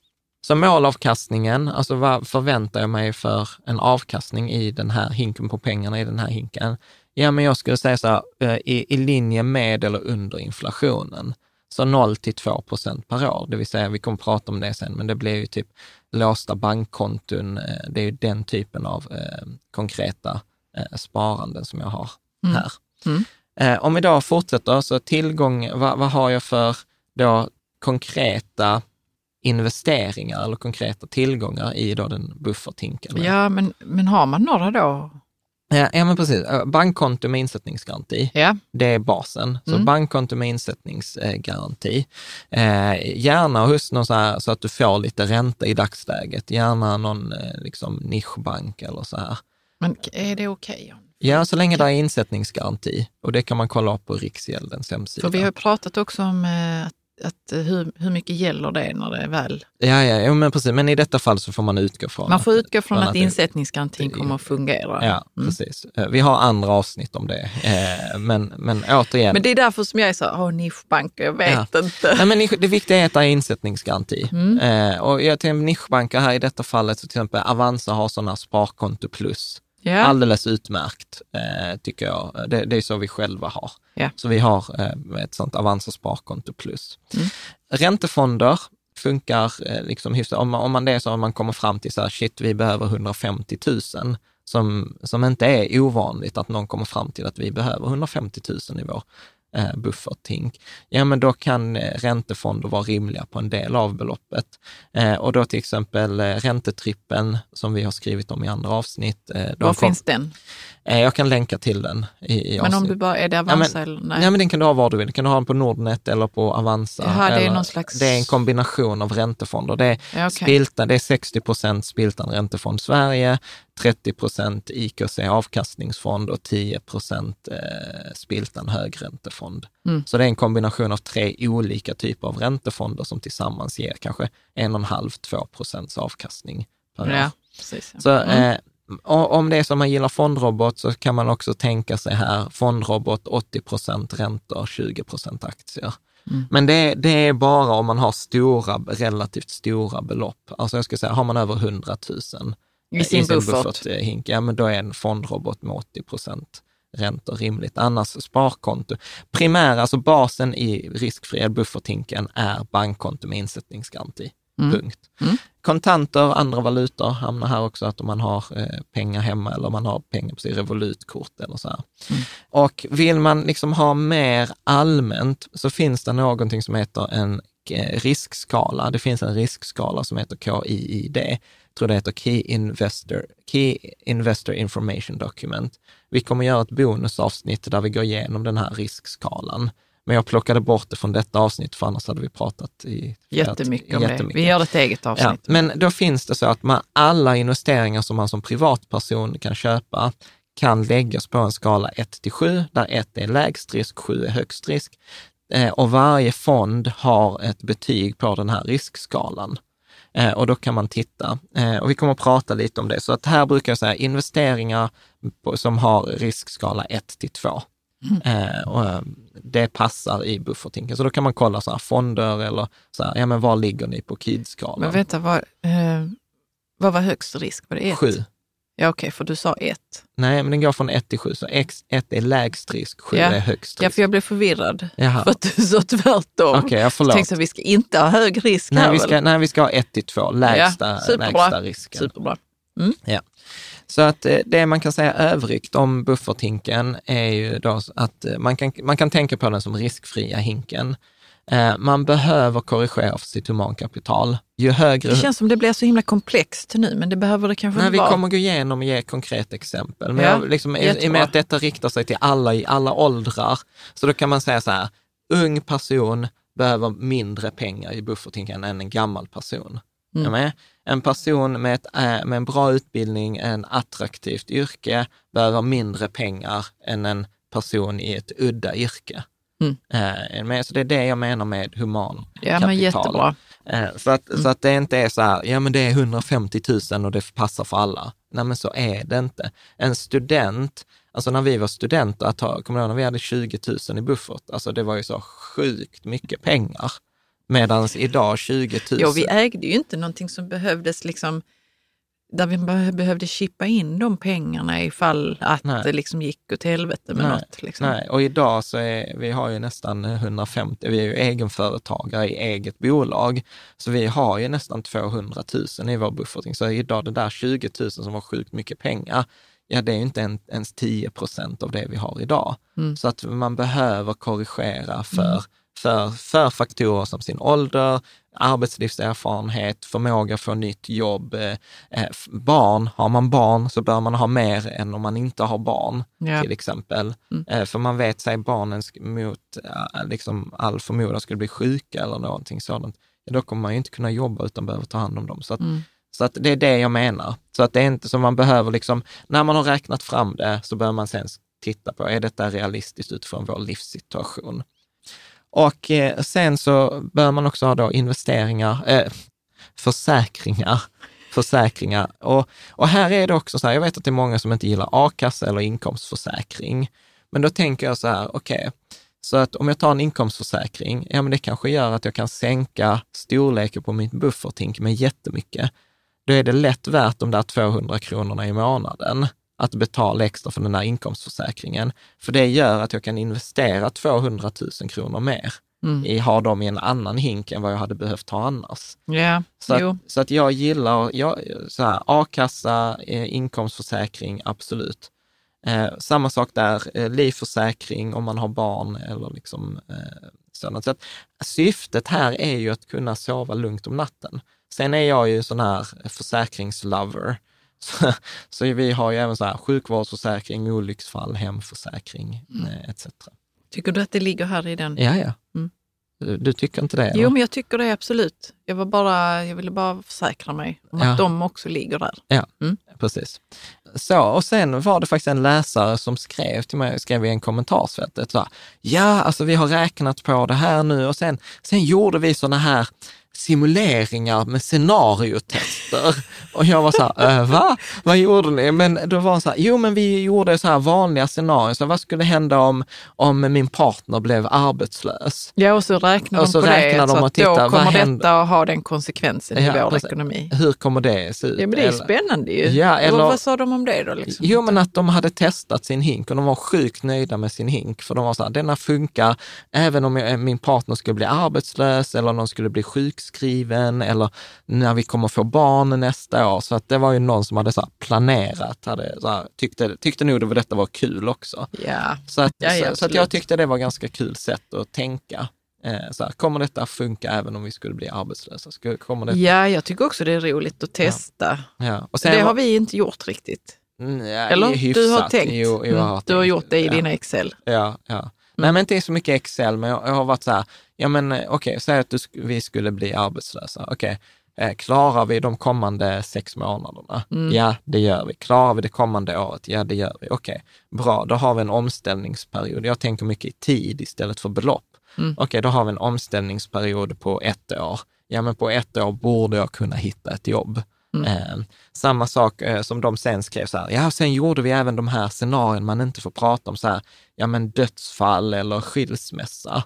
Så målavkastningen, alltså vad förväntar jag mig för en avkastning i den här hinken på pengarna i den här hinken? Ja, men jag skulle säga så här, eh, i, i linje med eller under inflationen. Så 0 till 2 procent per år, det vill säga, vi kommer prata om det sen, men det blir ju typ låsta bankkonton, eh, det är ju den typen av eh, konkreta eh, sparanden som jag har här. Mm. Eh, om vi då fortsätter, så tillgång, vad, vad har jag för då konkreta investeringar eller konkreta tillgångar i då den bufferthinken. Ja, men, men har man några då? Ja, men precis. Eh, Bankkonto med insättningsgaranti, Ja, det är basen. Så Mm. bankkonto med insättningsgaranti. Eh, gärna hos någon så, här, så att du får lite ränta i dagsläget. Gärna någon eh, liksom nischbank eller så här. men är det okej? Jan? Ja, så länge det är insättningsgaranti. Och det kan man kolla upp på Riksgäldens hemsida. För vi har pratat också om eh, att, att eh, hur, hur mycket gäller det när det är väl... Ja, ja, ja, men precis. Men i detta fall så får man utgå från Man får att- utgå från att det- insättningsgarantin kommer att fungera. Ja, Mm. precis. Eh, Vi har andra avsnitt om det. Eh, Men, men återigen, Men det är därför som jag är så, åh nischbanker, jag vet Ja. inte. Nej, men det viktiga är att det är insättningsgaranti. Mm. Och jag tänker nischbanker här i detta fallet, så till exempel Avanza har sådana sparkonto plus. Ja. Alldeles utmärkt, eh, tycker jag. Det, det är så vi själva har. Ja. Så vi har eh, ett sånt Avanza sparkonto plus. Mm. Räntefonder funkar eh, liksom hyfsat. Om man, om man det är så att man kommer fram till så här, shit, vi behöver 150 000, som, som inte är ovanligt att någon kommer fram till att vi behöver 150 000 i vår eh, bufferthink, ja men då kan eh, räntefonder vara rimliga på en del av beloppet. Eh, och då till exempel eh, räntetrippen som vi har skrivit om i andra avsnitt. Eh, Var kom- finns den? Jag kan länka till den i, i Men om du bara, är det Avanza eller nej? Nej, men den kan du ha var du vill. Den kan du ha den på Nordnet eller på Avanza. Jaha, det är någon slags- det är en kombination av räntefonder. Det är, Ja, okej. Spiltan, det är 60 procent Spiltan Räntefond Sverige, 30 procent IKC Avkastningsfond och 10 procent eh, Spiltan Högräntefond. Mm. Så det är en kombination av tre olika typer av räntefonder som tillsammans ger kanske 1,5-2 procents avkastning per år. Ja, precis. Så Mm. eh, om det är som man gillar fondrobot så kan man också tänka sig här, fondrobot 80 procent räntor, 20 procent aktier. Mm. Men det, det är bara om man har stora, relativt stora belopp. Alltså jag ska säga, har man över 100 000 I sin buffert. eh, hink, ja men då är en fondrobot med 80 procent räntor rimligt. Annars sparkonto. Primära, alltså basen i riskfria bufferthinken är bankkonto med insättningsgaranti. Mm. Punkt. Mm. Kontanter, andra valutor hamnar här också, att om man har eh, pengar hemma eller om man har pengar på sitt Revolutkort eller så här. Mm. Och vill man liksom ha mer allmänt så finns det någonting som heter en eh, riskskala. Det finns en riskskala som heter KIID. Tror det heter Key Investor, Key Investor Information Document. Vi kommer göra ett bonusavsnitt där vi går igenom den här riskskalan. Men jag plockade bort det från detta avsnitt, för annars hade vi pratat i Jättemycket om det. jättemycket. Vi gör ett eget avsnitt. Ja, men då finns det så att man, alla investeringar som man som privatperson kan köpa kan läggas på en skala 1 till 7, där 1 är lägst risk, 7 är högst risk. Eh, och varje fond har ett betyg på den här riskskalan. Eh, och då kan man titta. Eh, och vi kommer att prata lite om det. Så att här brukar jag säga investeringar som har riskskala 1 till 2. Eh, och, det passar i buffertinken. Så då kan man kolla så här, fonder eller så här, ja men var ligger ni på KID-skalan? Men vänta, vad, eh, vad var högst risk? Var det ett? Sju. Ja, okej, för du sa ett. Nej, men den går från 1 till 7, så X, 1 är lägst risk, 7 Ja. är högst Ja, risk. för jag blev förvirrad. Jaha. För att du sa tvärtom. Okej, jag förlåt. Tänkte så, vi ska inte ha hög risk Nej här vi, väl? ska, nej, vi ska ha 1 till 2, lägsta, Ja, superbra. lägsta risken. Superbra. Så att eh, det man kan säga övrigt om bufferthinken är ju då att eh, man kan, man kan tänka på den som riskfria hinken. Eh, Man behöver korrigera för sitt humankapital. Ju högre... Det känns som det blir så himla komplext nu, men det behöver det kanske Nej, inte vi vara. kommer gå igenom och ge ett konkret exempel. Men Ja, jag, liksom, i, i och med att detta riktar sig till alla i alla åldrar, så då kan man säga så här, ung person behöver mindre pengar i bufferthinken än en gammal person. Mm. En person med, ett, äh, med en bra utbildning, en attraktivt yrke, behöver mindre pengar än en person i ett udda yrke. Mm. Eh? Så det är det jag menar med human Ja, men jättebra. Eh, Så att, så att det inte är så här, ja men det är 150 000 och det passar för alla. Nej men så är det inte. En student, alltså när vi var studenter, att ha, kommer du ihåg när vi hade 20 000 i buffert? Alltså det var ju så sjukt mycket pengar. Medan idag 20 000. Jo, vi ägde ju inte någonting som behövdes liksom där vi be- behövde chippa in de pengarna ifall att Nej. det liksom gick åt helvete med Nej, något. Liksom. Nej, och idag så är vi har ju nästan 150, vi är ju egenföretagare i eget bolag, så vi har ju nästan 200 000 i vår bufferting. Så idag det där 20 000 som var sjukt mycket pengar, ja det är ju inte en, ens 10 procent av det vi har idag. Mm. Så att man behöver korrigera för, för, för faktorer som sin ålder, arbetslivserfarenhet, förmåga att få nytt jobb. Eh, eh, barn, har man barn så bör man ha mer än om man inte har barn, Ja. till exempel. Mm. Eh, för man vet sig barnen mot liksom all förmodan skulle bli sjuka eller någonting sådant, då kommer man ju inte kunna jobba utan behöver ta hand om dem. Så att, Mm. så att det är det jag menar. Så att det är inte så man behöver liksom, när man har räknat fram det så bör man sen titta på, är detta realistiskt utifrån vår livssituation? Och eh, sen så bör man också ha då investeringar, eh, försäkringar, försäkringar. Och, och här är det också så här, jag vet att det är många som inte gillar a-kassa eller inkomstförsäkring. Men då tänker jag så här, okej, så att om jag tar en inkomstförsäkring, ja men det kanske gör att jag kan sänka storleken på mitt bufferthink med jättemycket. Då är det lätt värt de där 200 kronorna i månaden att betala extra för den här inkomstförsäkringen. För det gör att jag kan investera 200 000 kronor mer Mm. i, ha dem i en annan hink än vad jag hade behövt ha annars. Ja, Så att, så att jag gillar, jag, så här, a-kassa, eh, inkomstförsäkring, absolut. Eh, samma sak där, eh, livförsäkring om man har barn eller liksom eh, sådant. Så att syftet här är ju att kunna sova lugnt om natten. Sen är jag ju sån här försäkringslover. Så, så vi har ju även så här sjukvårdsförsäkring, olycksfall, hemförsäkring eh, etc. Tycker du att det ligger här i den? Ja, ja. Mm. Du, du tycker inte det? Jo, eller? men jag tycker det absolut. Jag, var bara, jag ville bara försäkra mig om Ja. att de också ligger där. Ja, Mm. precis. Så, och sen var det faktiskt en läsare som skrev till mig, skrev i en kommentarsfältet, så här, ja, alltså vi har räknat på det här nu och sen, sen gjorde vi sådana här simuleringar med scenariotester. Och jag var så här, äh, va? Vad gjorde ni? Men då var så här, jo men vi gjorde så här vanliga scenarier, så vad skulle hända om, om min partner blev arbetslös? Ja, och så räknar Och de så på räknar det, de så att tittar, då vad kommer händer? detta att ha den konsekvensen i Ja, vår precis. ekonomi. Hur kommer det se ut? Ja, men det är Eller- spännande ju. Ja, eller- Vad sa de om det då? Liksom? Jo, men att de hade testat sin hink och de var sjukt nöjda med sin hink. För de var så här, denna funkar även om jag, min partner skulle bli arbetslös eller någon skulle bli sjukskriven eller när vi kommer få barn nästa år. Så att det var ju någon som hade så planerat, hade så här, tyckte, tyckte nog det, detta var kul också. Ja, Så att, Ja, ja, så, så att jag tyckte det var ganska kul sätt att tänka. Eh, så här, kommer detta funka även om vi skulle bli arbetslösa? Skulle, kommer det, ja, jag tycker också det är roligt att testa. ja. Och det var- har vi inte gjort riktigt. Mm, ja, Eller? hyfsat. Du har tänkt. Jo, jo, jag Mm, har du har tänkt. gjort det i Ja. dina Excel. Ja, ja. Nej, men inte så mycket Excel, men jag, jag har varit så här, ja men eh, okej, säg att du, vi skulle bli arbetslösa. Okej, eh, klarar vi de kommande sex månaderna? Ja, det gör vi. Klarar vi det kommande året? Ja, det gör vi. Okej, bra, då har vi en omställningsperiod. Jag tänker mycket i tid istället för belopp. Mm. Okej, då har vi en omställningsperiod på ett år. Ja, men på ett år borde jag kunna hitta ett jobb. Mm. Eh, samma sak eh, som de sen skrev så här, ja sen gjorde vi även de här scenarien man inte får prata om, så här, ja men dödsfall eller skilsmässa.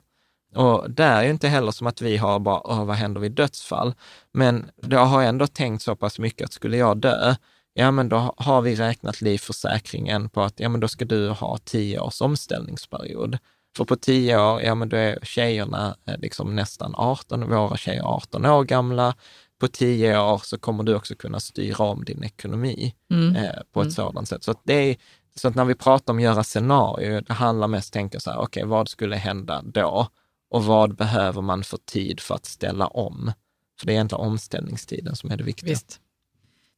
Och där är ju inte heller som att vi har bara, Åh, vad händer vid dödsfall? Men jag har ändå tänkt så pass mycket att skulle jag dö, ja men då har vi räknat livförsäkringen på att, ja men då ska du ha tio års omställningsperiod. För på tio år, ja men då är tjejerna eh, liksom nästan 18, våra tjejer 18 år gamla. På tio år så kommer du också kunna styra om din ekonomi Mm. eh, på ett sådant sätt. Så att, det är, så att när vi pratar om att göra scenarier, det handlar mest om att tänka så här, okej, vad skulle hända då? Och vad behöver man för tid för att ställa om? För det är egentligen omställningstiden som är det viktiga. Visst.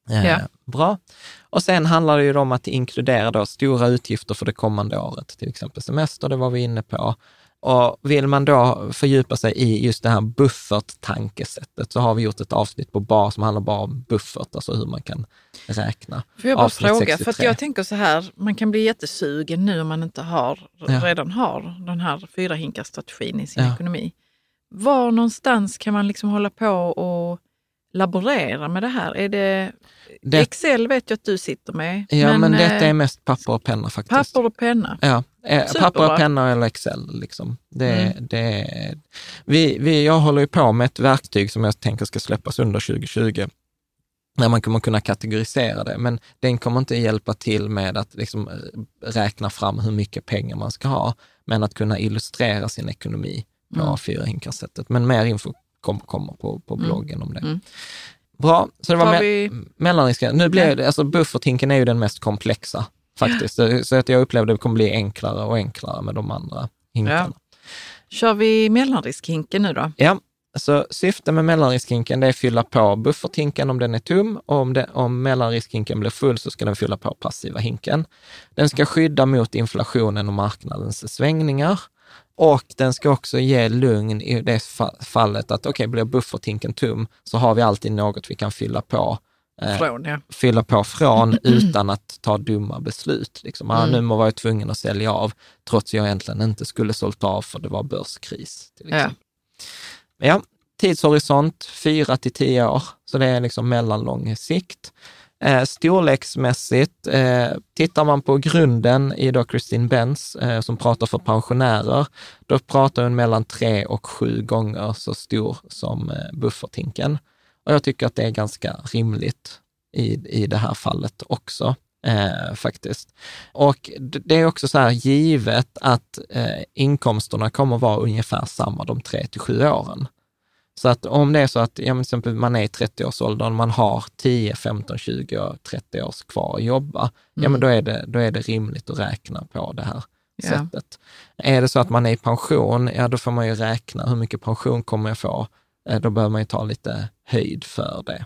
Eh, Ja. Bra. Och sen handlar det ju om att inkludera då stora utgifter för det kommande året, till exempel semester, det var vi inne på. Och vill man då fördjupa sig i just det här buffert-tankesättet så har vi gjort ett avsnitt på bar som handlar bara om buffert, alltså hur man kan räkna. Får jag bara Avsnitt fråga, för att 63. jag tänker så här, man kan bli jättesugen nu om man inte har, Ja. redan har den här fyra hinkar-strategin i sin Ja. ekonomi. Var någonstans kan man liksom hålla på och laborera med det här? Är det, Det, Excel vet jag att du sitter med. ja, men, detta eh, är mest papper och penna faktiskt. papper och penna. Ja, eh, Superbra. papper och penna eller Excel. Liksom. Det, Mm. det, vi, vi, jag håller ju på med ett verktyg som jag tänker ska släppas under 2020, där man kommer kunna kategorisera det, men den kommer inte hjälpa till med att liksom eh, räkna fram hur mycket pengar man ska ha, men att kunna illustrera sin ekonomi på Mm. A4-hinkarsättet. Men mer info kom, kommer på, på bloggen om det. Mm. Bra, så det var me- vi- mellanrisken. Nu blir det, alltså bufferthinken är ju den mest komplexa faktiskt. Så- Så att jag upplevde att det kommer bli enklare och enklare med de andra hinkarna. Kör vi mellanriskhinken nu då? Ja, Så syftet med mellanriskhinken det är att fylla på bufferthinken om den är tom och om, det, om mellanriskhinken blir full så ska den fylla på passiva hinken. Den ska skydda mot inflationen och marknadens svängningar och den ska också ge lugn i det fallet att okej, okay, blir bufferthinken tom så har vi alltid något vi kan fylla på eh, från, ja. fylla på från utan att ta dumma beslut. Liksom. Ah, mm. Nu var jag tvungen att sälja av, trots jag egentligen inte skulle sålt av för det var börskris. Till exempel. Ja. ja, tidshorisont fyra till tio år, så det är liksom mellanlång sikt. Eh, storleksmässigt, eh, tittar man på grunden i då Christine Benz, eh, som pratar för pensionärer, då pratar hon mellan tre och sju gånger så stor som eh, bufferthinken. Och jag tycker att det är ganska rimligt i, i det här fallet också. Eh, faktiskt. Och det är också så här givet att eh, inkomsterna kommer vara ungefär samma de tre till sju åren. Så att om det är så att ja, men till exempel man är i 30-årsåldern, man har 10, 15, 20, 30 års kvar att jobba, mm. ja men mm. då är, det, då är det rimligt att räkna på det här yeah. sättet. Är det så att man är i pension, ja då får man ju räkna hur mycket pension kommer jag få? Eh, då behöver man ju ta lite höjd för det.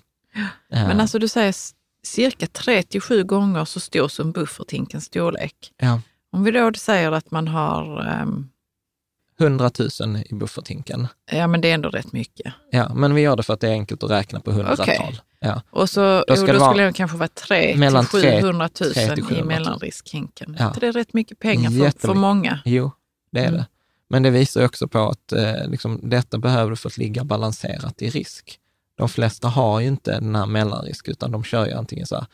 Men eh. alltså du säger cirka 37 gånger så stor som buffertinkens storlek. Ja. Om vi då säger att man har um, 100 000 i buffertinken. Ja, men det är ändå rätt mycket. Ja, men vi gör det för att det är enkelt att räkna på hundratal. Okay. Ja. Och så, då, jo, då skulle det kanske vara 3 mellan till 700 000 3 i mellanriskhinken. Ja. Det är rätt mycket pengar för, för många. Jo, det är mm. det. Men det visar också på att eh, liksom, detta behöver för att ligga balanserat i risk. De flesta har ju inte den här mellanrisk, utan de kör ju antingen så här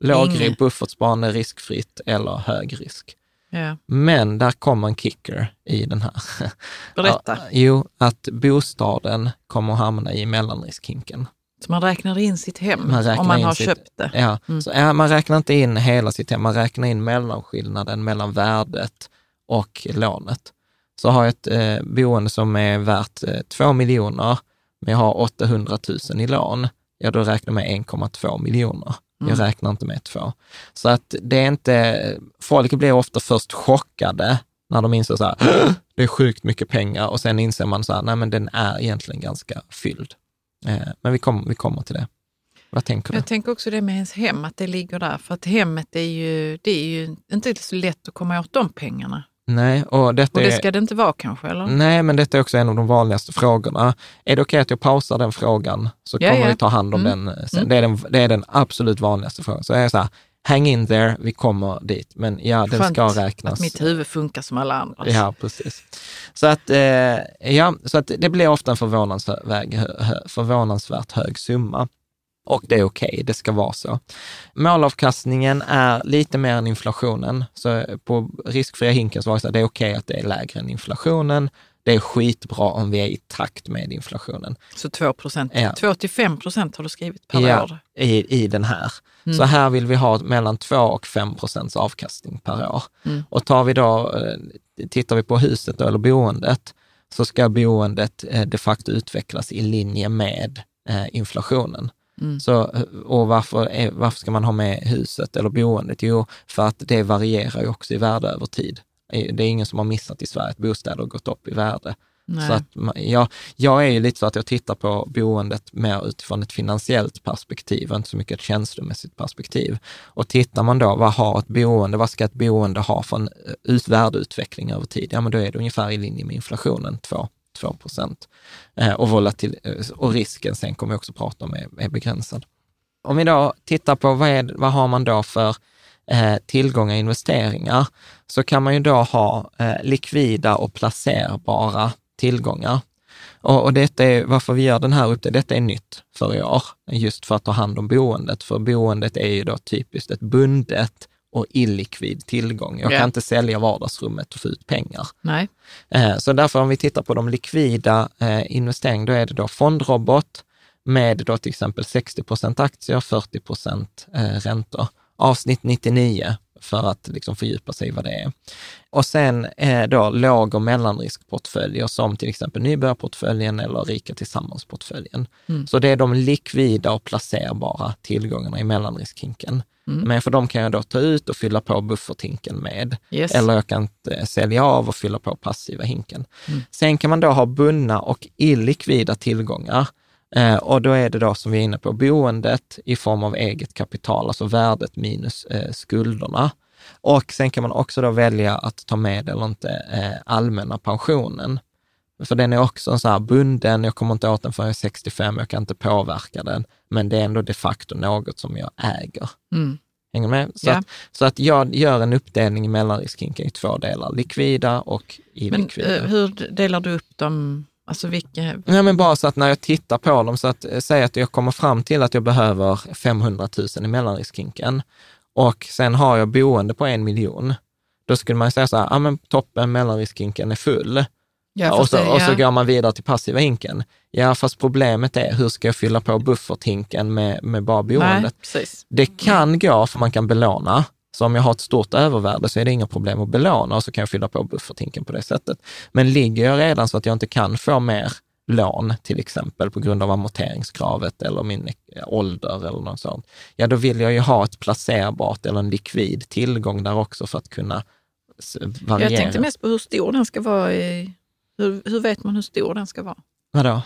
låg buffertsparande riskfritt eller hög risk. Ja. Men där kommer en kicker i den här. Berätta. jo, att bostaden kommer att hamna i mellanriskhinken. Så man räknar in sitt hem man om man har sitt, köpt det? Ja, mm. så, ja, man räknar inte in hela sitt hem, man räknar in mellanskillnaden mellan värdet och lånet. Så har jag ett eh, boende som är värt eh, 2 miljoner, men jag har 800 000 i lån, ja då räknar jag med 1,2 miljoner. Mm. Jag räknar inte med två. Så att det är inte, folk blir ofta först chockade när de inser så här, det är sjukt mycket pengar och sen inser man så här, nej men den är egentligen ganska fylld. Eh, men vi, kom, vi kommer till det. Vad tänker du? Jag tänker också det med ens hem, att det ligger där. För att hemmet är ju, det är ju inte så lätt att komma åt de pengarna. Nej, och, detta och det ska är, det inte vara kanske? Eller? Nej, men detta är också en av de vanligaste frågorna. Är det okej okay att jag pausar den frågan så ja, kommer ja. vi ta hand om mm. den sen. Mm. Det, är den. Det är den absolut vanligaste frågan. Så jag är så här, hang in there, vi kommer dit. Men ja, den Skönt ska räknas. att mitt huvud funkar som alla andra. Ja, precis. Så att, eh, ja, så att det blir ofta en förvånansvärt, förvånansvärt hög summa. Och det är okej, okay, det ska vara så. Målavkastningen är lite mer än inflationen. Så på riskfria hinken så var det så att det är okej okay att det är lägre än inflationen. Det är skitbra om vi är i takt med inflationen. Så 2 procent, ja. 2 till 5 procent har du skrivit per ja, år? I, i den här. Mm. Så här vill vi ha mellan 2 och 5 procents avkastning per år. Mm. Och tar vi då, eh, tittar vi på huset då, eller boendet, så ska boendet eh, de facto utvecklas i linje med eh, inflationen. Mm. Så, och varför, är, varför ska man ha med huset eller boendet? Jo, för att det varierar ju också i värde över tid. Det är ingen som har missat i Sverige att bostäder har gått upp i värde. Nej. Så att jag, jag är ju lite så att jag tittar på boendet mer utifrån ett finansiellt perspektiv, inte så mycket ett känslomässigt perspektiv. Och tittar man då, vad har ett boende, vad ska ett boende ha för en ut, värdeutveckling över tid? Ja, men då är det ungefär i linje med inflationen, 2 2 procent. Eh, och, volatil, eh, och risken, sen kommer vi också prata om, är, är begränsad. Om vi då tittar på vad, är, vad har man då för eh, tillgångar och investeringar, så kan man ju då ha eh, likvida och placerbara tillgångar. Och, och detta är varför vi gör den här uppdateringen. Detta är nytt för i år, just för att ta hand om boendet. För boendet är ju då typiskt ett bundet och illikvid tillgång. Jag yeah. kan inte sälja vardagsrummet och få ut pengar. Nej. Eh, så därför om vi tittar på de likvida eh, investeringarna, då är det då fondrobot med då till exempel 60 procent aktier, 40 procent eh, räntor. Avsnitt 99 för att liksom fördjupa sig i vad det är. Och sen är då låg och mellanriskportföljer som till exempel nybörjarportföljen eller rika tillsammans-portföljen. Mm. Så det är de likvida och placerbara tillgångarna i mellanriskhinken. Mm. Men för dem kan jag då ta ut och fylla på bufferthinken med. Yes. Eller jag kan eh, sälja av och fylla på passiva hinken. Mm. Sen kan man då ha bundna och illikvida tillgångar. Eh, och då är det då som vi är inne på, boendet i form av eget kapital, alltså värdet minus eh, skulderna. Och sen kan man också då välja att ta med eller inte eh, allmänna pensionen. För den är också en så här bunden, jag kommer inte åt den förrän jag är 65, jag kan inte påverka den, men det är ändå de facto något som jag äger. Mm. Hänger med? Så, Ja. att, så att jag gör en uppdelning i mellanriskhinken i två delar, likvida och Men illikvida. eh, hur delar du upp dem? Alltså vilka? Nej, men bara så att när jag tittar på dem, så att eh, säg att jag kommer fram till att jag behöver 500 000 i mellanriskhinken och sen har jag boende på en miljon. Då skulle man säga så här, ja men toppen, mellanriskhinken är full. Ja, och, så, det- och så ja. går man vidare till passiva hinken. Ja, fast problemet är, hur ska jag fylla på bufferthinken med, med bara Nej, boendet? precis. Det kan gå, för man kan belåna. Så om jag har ett stort övervärde så är det inga problem att belåna och så kan jag fylla på bufferthinken på det sättet. Men ligger jag redan så att jag inte kan få mer lån, till exempel på grund av amorteringskravet eller min ålder eller något sånt, ja då vill jag ju ha ett placerbart eller en likvid tillgång där också för att kunna variera. Jag tänkte mest på hur stor den ska vara. I, hur, hur vet man hur stor den ska vara? Vadå?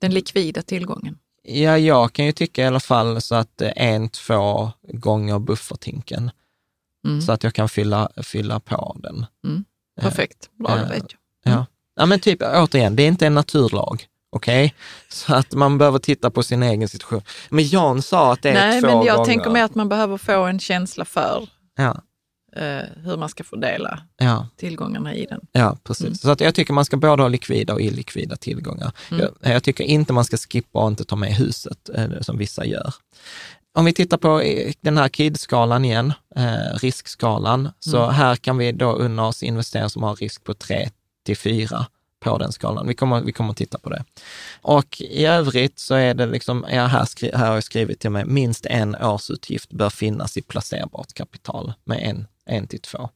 Den likvida tillgången. Ja, jag kan ju tycka i alla fall så att eh, en, två gånger bufferthinken, Mm. så att jag kan fylla, fylla på den. Perfekt, bra eh, det vet jag. Ja. ja, men typ återigen, det är inte en naturlag. Okej? Så att man behöver titta på sin egen situation. Men Jan sa att det är Nej, två men jag gånger. tänker mer att man behöver få en känsla för Ja, eh, hur man ska fördela ja, tillgångarna i den. ja precis. Mm. Så att jag tycker man ska både ha likvida och illikvida tillgångar. Mm. Jag, jag tycker inte man ska skippa och inte ta med huset, eh, som vissa gör. Om vi tittar på eh, den här KID-skalan igen, eh, riskskalan, så Mm. här kan vi då unna oss investeringar som har risk på 3 till 4 på den skalan. Vi kommer, vi kommer att titta på det. Och i övrigt så är det liksom, ja, här, skri, här har jag skrivit till mig, minst en årsutgift bör finnas i placerbart kapital med en, en till två.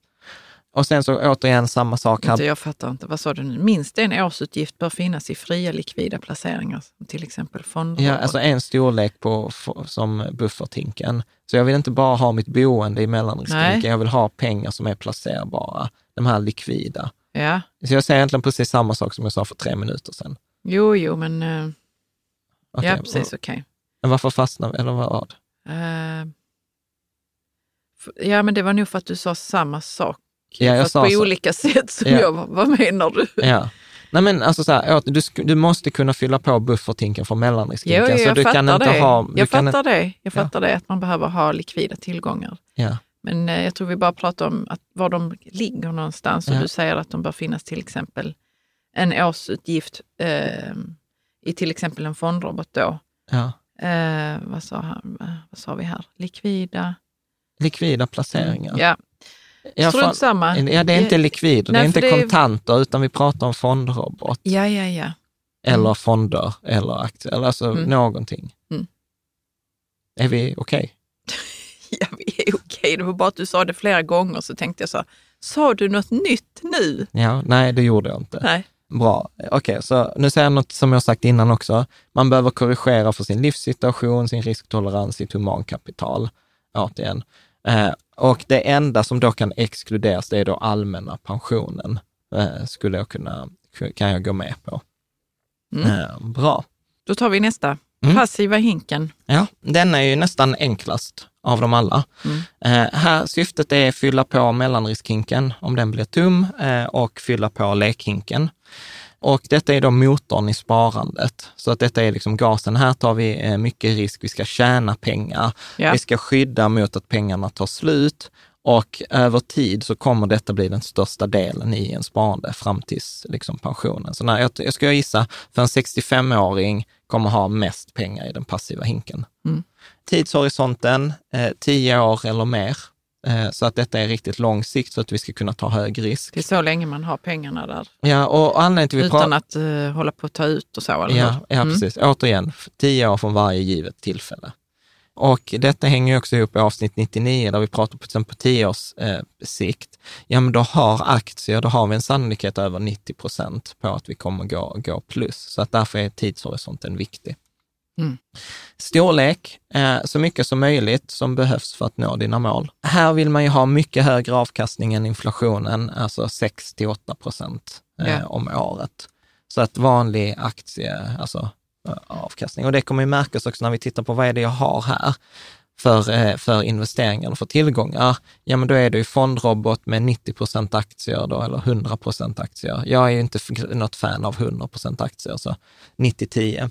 Och sen så återigen samma sak här. Jag fattar inte, vad sa du nu? Minst en årsutgift bör finnas i fria likvida placeringar, till exempel fonder. Ja, alltså en storlek på, som bufferthinken. Så jag vill inte bara ha mitt boende i mellanriskhinken, Nej. jag vill ha pengar som är placerbara, de här likvida. ja. Så jag säger egentligen precis samma sak som jag sa för tre minuter sedan. Jo, jo, men eh, Okej, ja, precis, okej. Men varför fastnar vi, eller vad? F- ja, men det var nog för att du sa samma sak, Ja, fast på så. olika sätt. Som Ja. jag, vad menar du? Ja. Nej men alltså så här, du, du måste kunna fylla på bufferthinken för Jo, mellanriskhinken. jo, så jag du fattar inte det. ha... Jag fattar det. Jag Ja. det, att man behöver ha likvida tillgångar. Ja, Men eh, jag tror vi bara pratar om att, var de ligger någonstans. Och Ja. du säger att de bör finnas till exempel en årsutgift eh, i till exempel en fondrobot då. ja. Eh, vad, sa han, vad sa vi här? Likvida? Likvida placeringar. Ja, Ja, strunt samma. Ja, det är inte likvider, det Nej, är för inte det är- kontanter, utan vi pratar om fondrobot. Ja, ja, ja. eller fonder eller aktier, eller alltså Mm. någonting. Mm. Är vi okej? Ja, vi är okej. Det var bara att du sa det flera gånger så tänkte jag så, sa du något nytt nu? Ja, nej, det gjorde jag inte. Nej. Bra. Okej, så nu säger jag något som jag sagt innan också. Man behöver korrigera för sin livssituation, sin risktolerans, sitt humankapital. Återigen. Eh, och det enda som då kan exkluderas, det är då allmänna pensionen. Eh, skulle jag kunna, kan jag gå med på. Mm. Eh, bra. Då tar vi nästa. Mm. Passiva hinken. Ja, den är ju nästan enklast av dem alla. Mm. Eh, här syftet är att fylla på mellanriskhinken om den blir tom eh, och fylla på lekhinken. Och detta är då motorn i sparandet. Så att detta är liksom gasen. Här tar vi eh, mycket risk. Vi ska tjäna pengar. Ja. Vi ska skydda mot att pengarna tar slut. Och över tid så kommer detta bli den största delen i en sparande fram tills liksom pensionen. Så när jag, jag ska gissa, för en 65-åring kommer ha mest pengar i den passiva hinken. Mm. Tidshorisonten, eh, 10 år eller mer. Eh, så att detta är riktigt lång sikt så att vi ska kunna ta hög risk. Det är så länge man har pengarna där. Ja, och anledningen till vi Utan att eh, hålla på att ta ut och så, eller Ja, hur? ja Mm. precis. Återigen, 10 år från varje givet tillfälle. Och detta hänger också ihop med avsnitt 99 där vi pratar på, till på 10 års eh, sikt. Ja, men då har aktier, då har vi en sannolikhet över 90 procent på att vi kommer gå, gå plus. Så att därför är tidshorisonten viktig. Mm. Storlek, eh, så mycket som möjligt som behövs för att nå dina mål. Här vill man ju ha mycket högre avkastning än inflationen, alltså 6 till 8 procent eh, Ja. om året. Så att vanlig aktie, alltså eh, avkastning. Och det kommer ju märkas också när vi tittar på vad är det jag har här för, eh, för investeringar och för tillgångar. Ja, men då är det ju fondrobot med 90 procent aktier då, eller 100 procent aktier. Jag är ju inte något fan av 100 procent aktier, så 90-10.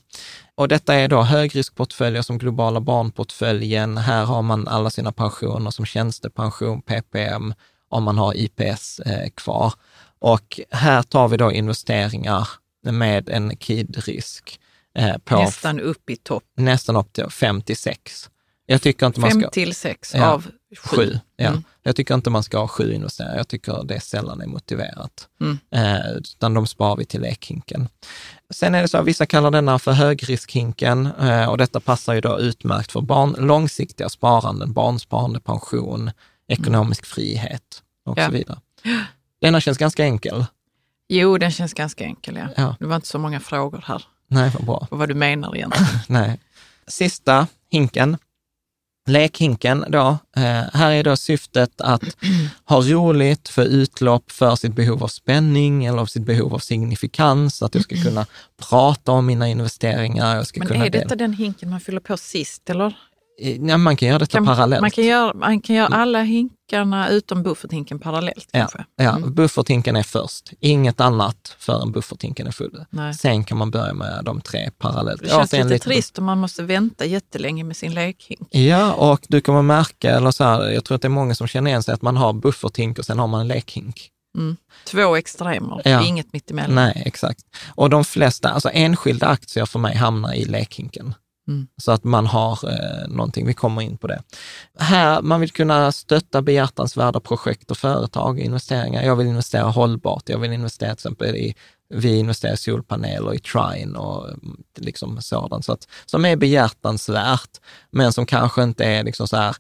Och detta är då högriskportföljer som globala barnportföljen. Här har man alla sina pensioner som tjänstepension, PPM, om man har IPS eh, kvar. Och här tar vi då investeringar med en KID-risk eh, Nästan upp i topp. nästan upp till 5 till 6. Jag tycker inte man Fem ska... till sex Ja, av sju. Sju, ja. Mm. Jag tycker inte man ska ha sju investeringar. Jag tycker det sällan är motiverat. Mm. Eh, utan de sparar vi till lekhinken. Sen är det så att vissa kallar denna för högriskhinken eh, och detta passar ju då utmärkt för barn, långsiktiga sparanden, barnsparande, pension, ekonomisk frihet och Ja. så vidare. Denna känns ganska enkel. Jo, den känns ganska enkel. Ja. Ja. Det var inte så många frågor här Nej, vad bra. på vad du menar egentligen. Nej. Sista hinken, lekhinken då. Eh, här är då syftet att ha roligt, för utlopp för sitt behov av spänning eller av sitt behov av signifikans, att jag ska kunna prata om mina investeringar. Jag ska Men kunna är detta dela- den hinken man fyller på sist, eller? Eh, Ja, man kan göra detta Kan, parallellt. man, kan göra, man kan göra alla hinkarna utom bufferthinken parallellt Ja, kanske? ja Mm. bufferthinken är först. Inget annat förrän bufferthinken är full. Nej. Sen kan man börja med de tre parallellt. Det känns Återigen lite trist om man måste vänta jättelänge med sin lekhink. Ja, och du kommer märka, eller så här, jag tror att det är många som känner igen sig, att man har bufferthink och sen har man en lekhink. Två extremer, Ja. inget mittemellan. Nej, exakt. Och de flesta, alltså enskilda aktier för mig hamnar i lekhinken. Mm. Så att man har eh, någonting, vi kommer in på det. Här, man vill kunna stötta behjärtansvärda projekt och företag, investeringar. Jag vill investera hållbart, jag vill investera till exempel i, vi investerar i solpaneler, i Trine och mm, liksom sådant. Så att, som är behjärtansvärt, men som kanske inte är liksom så här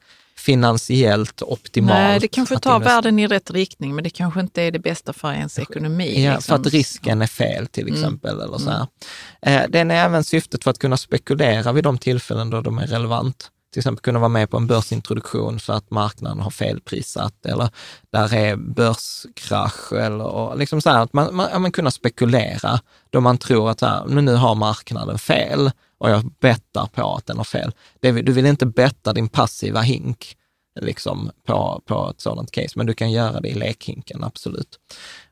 finansiellt optimalt. Nej, det kanske tar investera. världen i rätt riktning, men det kanske inte är det bästa för ens ekonomi. Ja, liksom. för att risken är fel till Mm. exempel. Eller så här. Eh, Den är även syftet för att kunna spekulera vid de tillfällen då de är relevant. Till exempel kunna vara med på en börsintroduktion för att marknaden har felprissatt eller där är börskrasch eller liksom så här, att man, man, man kunna spekulera då man tror att så här, nu har marknaden fel och jag bettar på att den har fel. Du vill inte betta din passiva hink liksom på, på ett sådant case, men du kan göra det i lekhinken, absolut.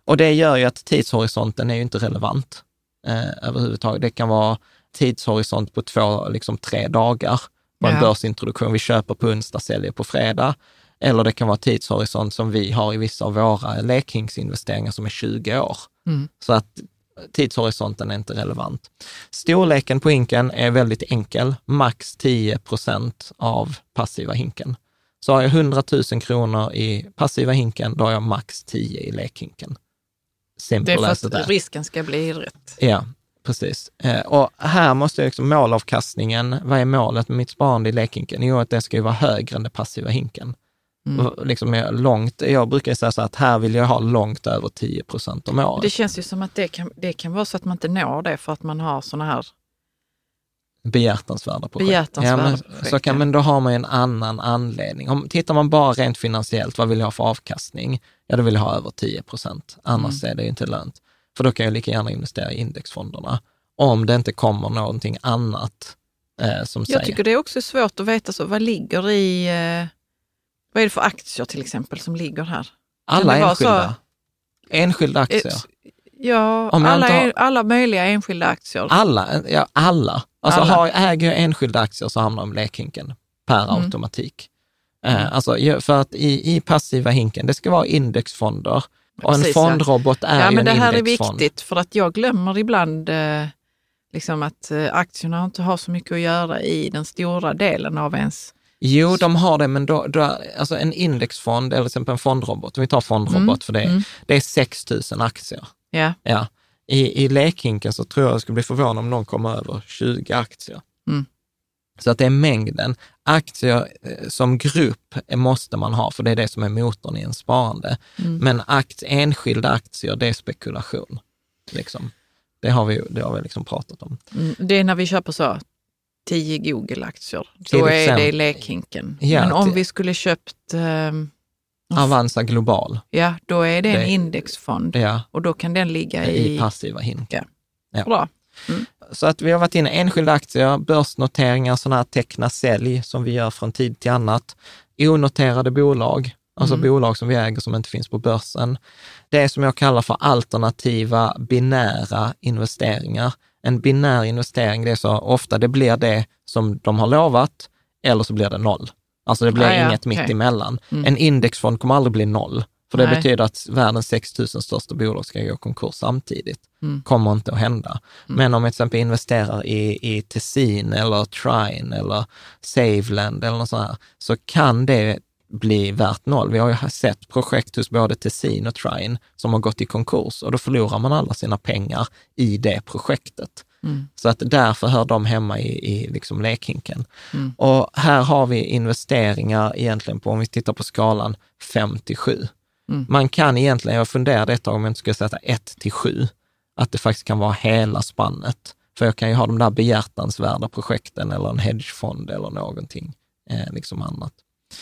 Och det gör ju att tidshorisonten är ju inte relevant eh, överhuvudtaget. Det kan vara tidshorisont på två, liksom tre dagar på en Ja. börsintroduktion. Vi köper på onsdag, säljer på fredag. Eller det kan vara tidshorisont som vi har i vissa av våra lekhinksinvesteringar som är 20 år. Mm. Så att tidshorisonten är inte relevant. Storleken på hinken är väldigt enkel, max 10 procent av passiva hinken. Så har jag 100 000 kronor i passiva hinken, då har jag max 10 i lekhinken. Det är Simple för att risken ska bli rätt. Ja, precis. Eh, Och här måste jag liksom målavkastningen, vad är målet med mitt sparande i lekhinken? Jo, att det ska ju vara högre än den passiva hinken. Mm. Liksom jag, långt, jag brukar säga så att här vill jag ha långt över 10 procent om året. Det känns ju som att det kan, det kan vara så att man inte når det för att man har såna här Behjärtansvärda projekt. Behjärtansvärda men, projekt, så kan, ja. men då har man ju en annan anledning. Om, tittar man bara rent finansiellt, vad vill jag ha för avkastning? Ja, då vill jag ha över 10 procent. Annars Mm. är det ju inte lönt. För då kan jag lika gärna investera i indexfonderna. Om det inte kommer någonting annat eh, som säger... Jag tycker det är också svårt att veta så, vad ligger i, eh, vad är det för aktier till exempel som ligger här? alla så- enskilda. Enskilda aktier. Ett- Ja, alla, har- alla möjliga enskilda aktier. Alla, ja alla. Alltså Alla. Har, äger jag enskilda aktier så hamnar de i lekhinken per Mm. automatik. Eh, alltså, för att i, i passiva hinken, det ska vara indexfonder. Och en Precis, fondrobot är ja, ju men en det här är indexfond. viktigt för att jag glömmer ibland eh, liksom att eh, aktierna inte har så mycket att göra i den stora delen av ens... Jo, de har det, men då, då, alltså en indexfond eller till exempel en fondrobot, om vi tar fondrobot Mm, för det, mm. det är 6 000 aktier. Ja, Ja. I, I lekhinken så tror jag jag skulle bli förvånad om någon kommer över 20 aktier. Mm. Så att det är mängden. Aktier eh, som grupp måste man ha, för det är det som är motorn i en sparande. Men akt, enskilda aktier, det är spekulation. Liksom. Det har vi, det har vi liksom pratat om. Mm, Det är när vi köper så 10 Google-aktier. Då är det lekhinken. Ja, Men om vi skulle köpt, ehm, Avanza Global, ja då är det en Det- indexfond ja, och då kan den ligga i i... passiva hinken. Ja. Bra. Så att vi har varit inne enskilda aktier, börsnoteringar, sådana här teckna sälj som vi gör från tid till annat, onoterade bolag, alltså bolag som vi äger som inte finns på börsen. Det som jag kallar för alternativa binära investeringar. En binär investering, det är så ofta det blir det som de har lovat eller så blir det noll. Alltså det blir Ah, ja, inget mitt okej. emellan. En indexfond kommer aldrig bli noll. För det Nej. betyder att världens 6 000 största bolag ska gå konkurs samtidigt. Mm. Kommer inte att hända. Men om jag till exempel investerar i, i Tessin eller Trine eller Saveland eller något sånt här, så kan det bli värt noll. Vi har ju sett projekt hos både Tessin och Trine som har gått i konkurs och då förlorar man alla sina pengar i det projektet. Så att därför hör de hemma i, i liksom lekhinken. Och här har vi investeringar egentligen på, om vi tittar på skalan 5 till 7. Man kan egentligen, jag funderade ett tag om jag inte skulle sätta 1 till 7, att det faktiskt kan vara hela spannet. För jag kan ju ha de där behjärtansvärda projekten eller en hedgefond eller någonting eh, liksom annat.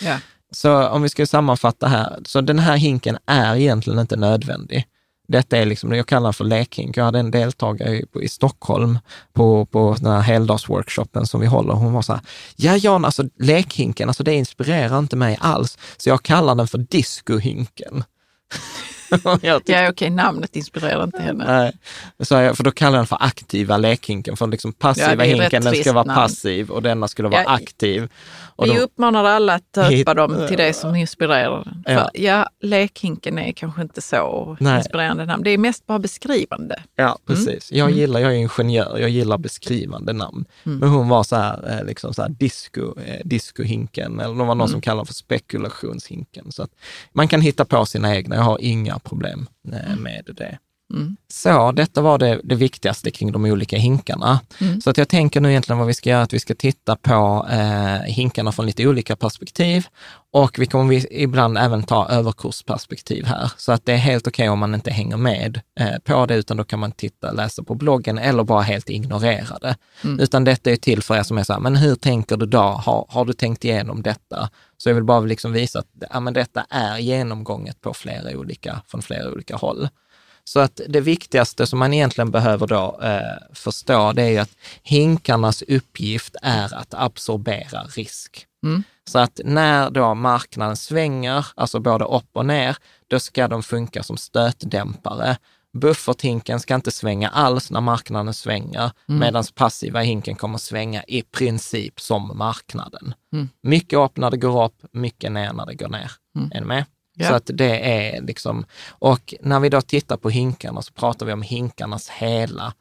Ja. Så om vi ska sammanfatta här, så den här hinken är egentligen inte nödvändig. Detta är liksom, jag kallar den för lekhink. Jag hade en deltagare i, Stockholm på, på den här heldagsworkshopen som vi håller. Hon var så här, ja Jan, alltså lekhinken, alltså det inspirerar inte mig alls. Så jag kallar den för discohinken. Jag tyckte- Ja, okej, namnet inspirerar inte henne. Nej, så jag, för då kallar jag den för aktiva lekhinken, för liksom passiva Ja, hinken, den ska vara namn. passiv och denna skulle vara Ja, aktiv. Och Vi då- uppmanar alla att döpa dem till det som inspirerar. Ja. För, ja, lekhinken är kanske inte så Nej. inspirerande namn. Det är mest bara beskrivande. Ja, precis. Jag gillar, jag är ingenjör, jag gillar beskrivande namn. Men hon var så här, eh, liksom så här disco, eh, discohinken, eller det var någon som kallar för spekulationshinken. Så att man kan hitta på sina egna, jag har inga problem eh, med det. Så detta var det, det viktigaste kring de olika hinkarna. Så att jag tänker nu egentligen vad vi ska göra, att vi ska titta på eh, hinkarna från lite olika perspektiv och vi kommer vi ibland även ta överkursperspektiv här. Så att det är helt okej om man inte hänger med eh, på det, utan då kan man titta, läsa på bloggen eller bara helt ignorera det. Utan detta är till för er som är så här, men hur tänker du då? Har, har du tänkt igenom detta? Så jag vill bara liksom visa att ja, men detta är genomgånget på flera olika, från flera olika håll. Så att det viktigaste som man egentligen behöver då eh, förstå, det är att hinkarnas uppgift är att absorbera risk. Så att när då marknaden svänger, alltså både upp och ner, då ska de funka som stötdämpare. Bufferthinken ska inte svänga alls när marknaden svänger, medan passiva hinken kommer svänga i princip som marknaden. Mycket upp när det går upp, mycket ner när det går ner. Är ni med? Ja. Så att det är liksom, och när vi då tittar på hinkarna så pratar vi om hinkarnas hela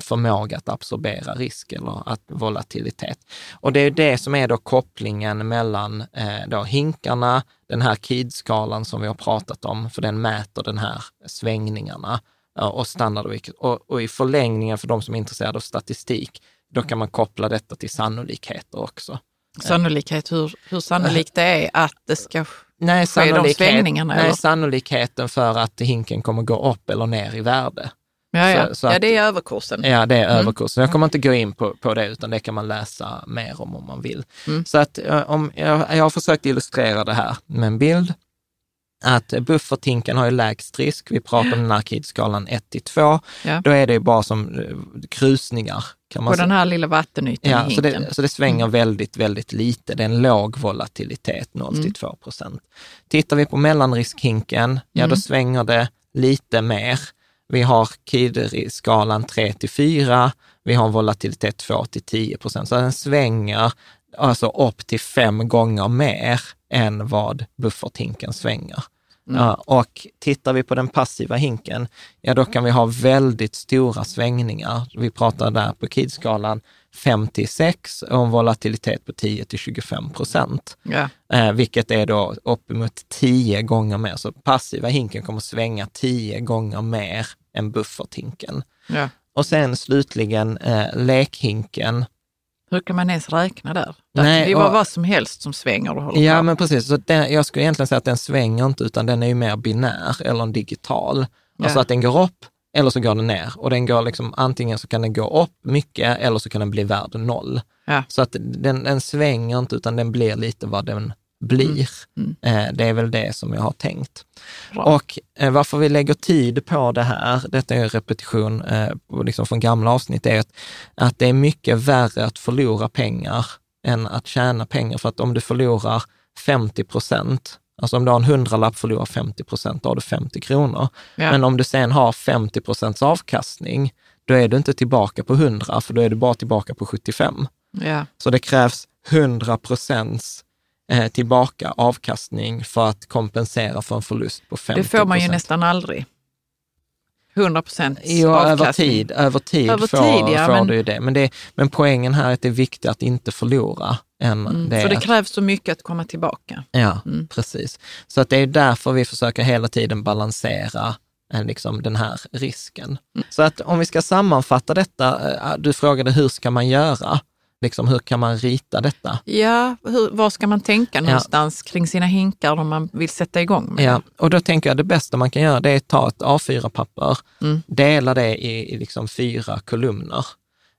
förmåga att absorbera risk eller att volatilitet. Och det är det som är då kopplingen mellan eh, då hinkarna, den här KID-skalan som vi har pratat om, för den mäter den här svängningarna ja, och standardvikt. Och, och i förlängningen för de som är intresserade av statistik, då kan man koppla detta till sannolikheter också. Sannolikhet, hur, hur sannolikt det är att det ska Nej, ske de svängningarna. nej, eller? sannolikheten för att hinken kommer gå upp eller ner i värde. Ja, ja. så- så ja, att- det är överkursen. Ja, det är överkursen. Jag kommer inte gå in på, på det, utan det kan man läsa mer om om man vill. Så att om, jag, jag har försökt illustrera det här med en bild. Att bufferthinken har ju lägst risk. Vi pratar om den här KID-skalan 1 till 2. Ja. Då är det ju bara som eh, krusningar. Kan man På säga. den här lilla vattenytan Ja, i så hinken. det, så det svänger väldigt, väldigt lite. Det är en låg volatilitet, 0 till 2 procent. Tittar vi på mellanriskhinken, ja då svänger det lite mer. Vi har KID-skalan 3 till 4, vi har en volatilitet 2 till 10 procent. Så den svänger alltså upp till fem gånger mer än vad bufferthinken svänger. Ja, och tittar vi på den passiva hinken, ja då kan vi ha väldigt stora svängningar. Vi pratar där på KID-skalan 5 till 6 och en volatilitet på 10 till 25 procent. Ja. Eh, vilket är då uppemot 10 gånger mer. Så passiva hinken kommer svänga 10 gånger mer än bufferthinken. Ja. Och sen slutligen eh, lekhinken. Hur kan man ens räkna där? Där Nej, det vara och- vad som helst som svänger och håller Ja, på. men precis. Så den, jag skulle egentligen säga att den svänger inte, utan den är ju mer binär eller en digital. Alltså Ja. att den går upp eller så går den ner. Och den går liksom, antingen så kan den gå upp mycket eller så kan den bli värd noll. Ja. Så att den, den svänger inte, utan den blir lite vad den blir. Eh, det är väl det som jag har tänkt. Bra. Och eh, varför vi lägger tid på det här, detta är en repetition eh, liksom från gamla avsnitt, är att, att det är mycket värre att förlora pengar än att tjäna pengar. För att om du förlorar 50 procent, alltså om du har en hundralapp förlorar 50 procent, då har du 50 kronor. Ja. Men om du sen har 50 procents avkastning, då är du inte tillbaka på 100, för då är du bara tillbaka på 75. ja. Så det krävs 100 procents eh, tillbaka avkastning för att kompensera för en förlust på 50 Det får man ju nästan aldrig. 100 procent Jo, avkastning. över tid, över tid Över får, tid, ja, får men- du ju det. Men, det. men poängen här är att det är viktigt att inte förlora. Än Mm, det för det krävs så mycket att komma tillbaka. Ja, Mm. precis. Så att det är därför vi försöker hela tiden balansera eh, liksom den här risken. Mm. Så att om vi ska sammanfatta detta, eh, du frågade hur ska man göra? Liksom, hur kan man rita detta? Ja, hur, var ska man tänka någonstans kring sina hinkar om man vill sätta igång med Ja, och då tänker jag det bästa man kan göra det är att ta ett A4-papper, Mm. dela det i, i liksom fyra kolumner.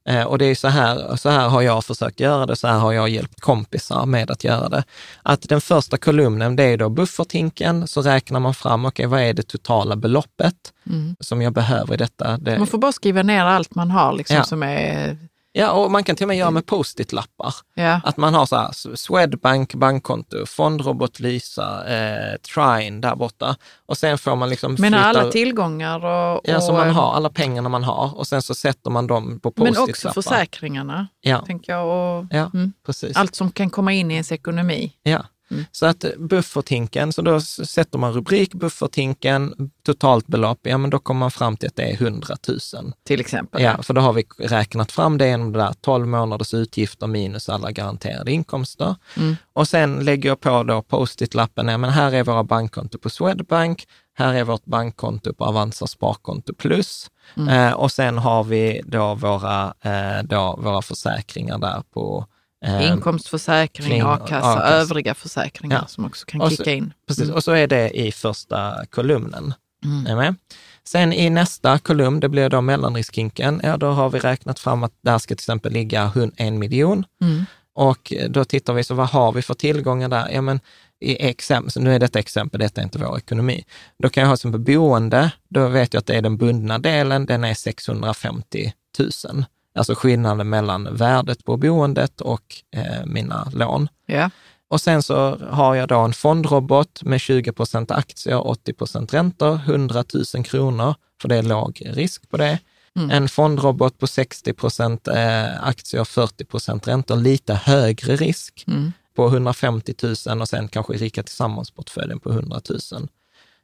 Eh, och det är så här, så här har jag försökt göra det, så här har jag hjälpt kompisar med att göra det. Att den första kolumnen, det är då bufferthinken, så räknar man fram, okej, vad är det totala beloppet Mm. som jag behöver i detta? Det, Man får bara skriva ner allt man har liksom, Ja. som är... Ja, och man kan till och med göra med post-it-lappar. Ja. Att man har så här, Swedbank bankkonto, Fondrobot Lysa, eh, Trine där borta. Och sen får man liksom Men alla tillgångar och... Ja, som och, man har, alla pengarna man har och sen så sätter man dem på Men post-it-lappar. också försäkringarna, Ja, tänker jag. Och, ja mm, precis. allt som kan komma in i ens ekonomi. Ja. Mm. Så att bufferthinken, så då sätter man rubrik bufferthinken, totalt belopp, ja men då kommer man fram till att det är 100 000. Till exempel. Ja, för då har vi räknat fram det genom det där 12 månaders utgifter minus alla garanterade inkomster. Mm. Och sen lägger jag på då post-it-lappen, ja, men här är våra bankkonto på Swedbank, här är vårt bankkonto på Avanza Sparkonto Plus Mm. eh, och sen har vi då våra, eh, då våra försäkringar där på Inkomstförsäkring, kring- a-kassa, a-kassa. övriga försäkringar Ja. som också kan Och så- kicka in. Precis, Mm. och så är det i första kolumnen. Mm. Sen i nästa kolumn, det blir då mellanriskhinken, ja då har vi räknat fram att där ska till exempel ligga en miljon. Mm. Och då tittar vi, så vad har vi för tillgångar där? Ja, men i exempel, så nu är detta exempel, detta är inte vår ekonomi. Då kan jag ha som på boende, då vet jag att det är den bundna delen, den är 650 000. Alltså skillnaden mellan värdet på boendet och eh, mina lån. Ja. Och sen så har jag då en fondrobot med 20 procent aktier, 80 procent räntor, 100 000 kronor, för det är låg risk på det. Mm. En fondrobot på 60 procent eh, aktier, 40 procent räntor, lite högre risk Mm. på 150 000 och sen kanske Rika Tillsammans-portföljen på 100 000.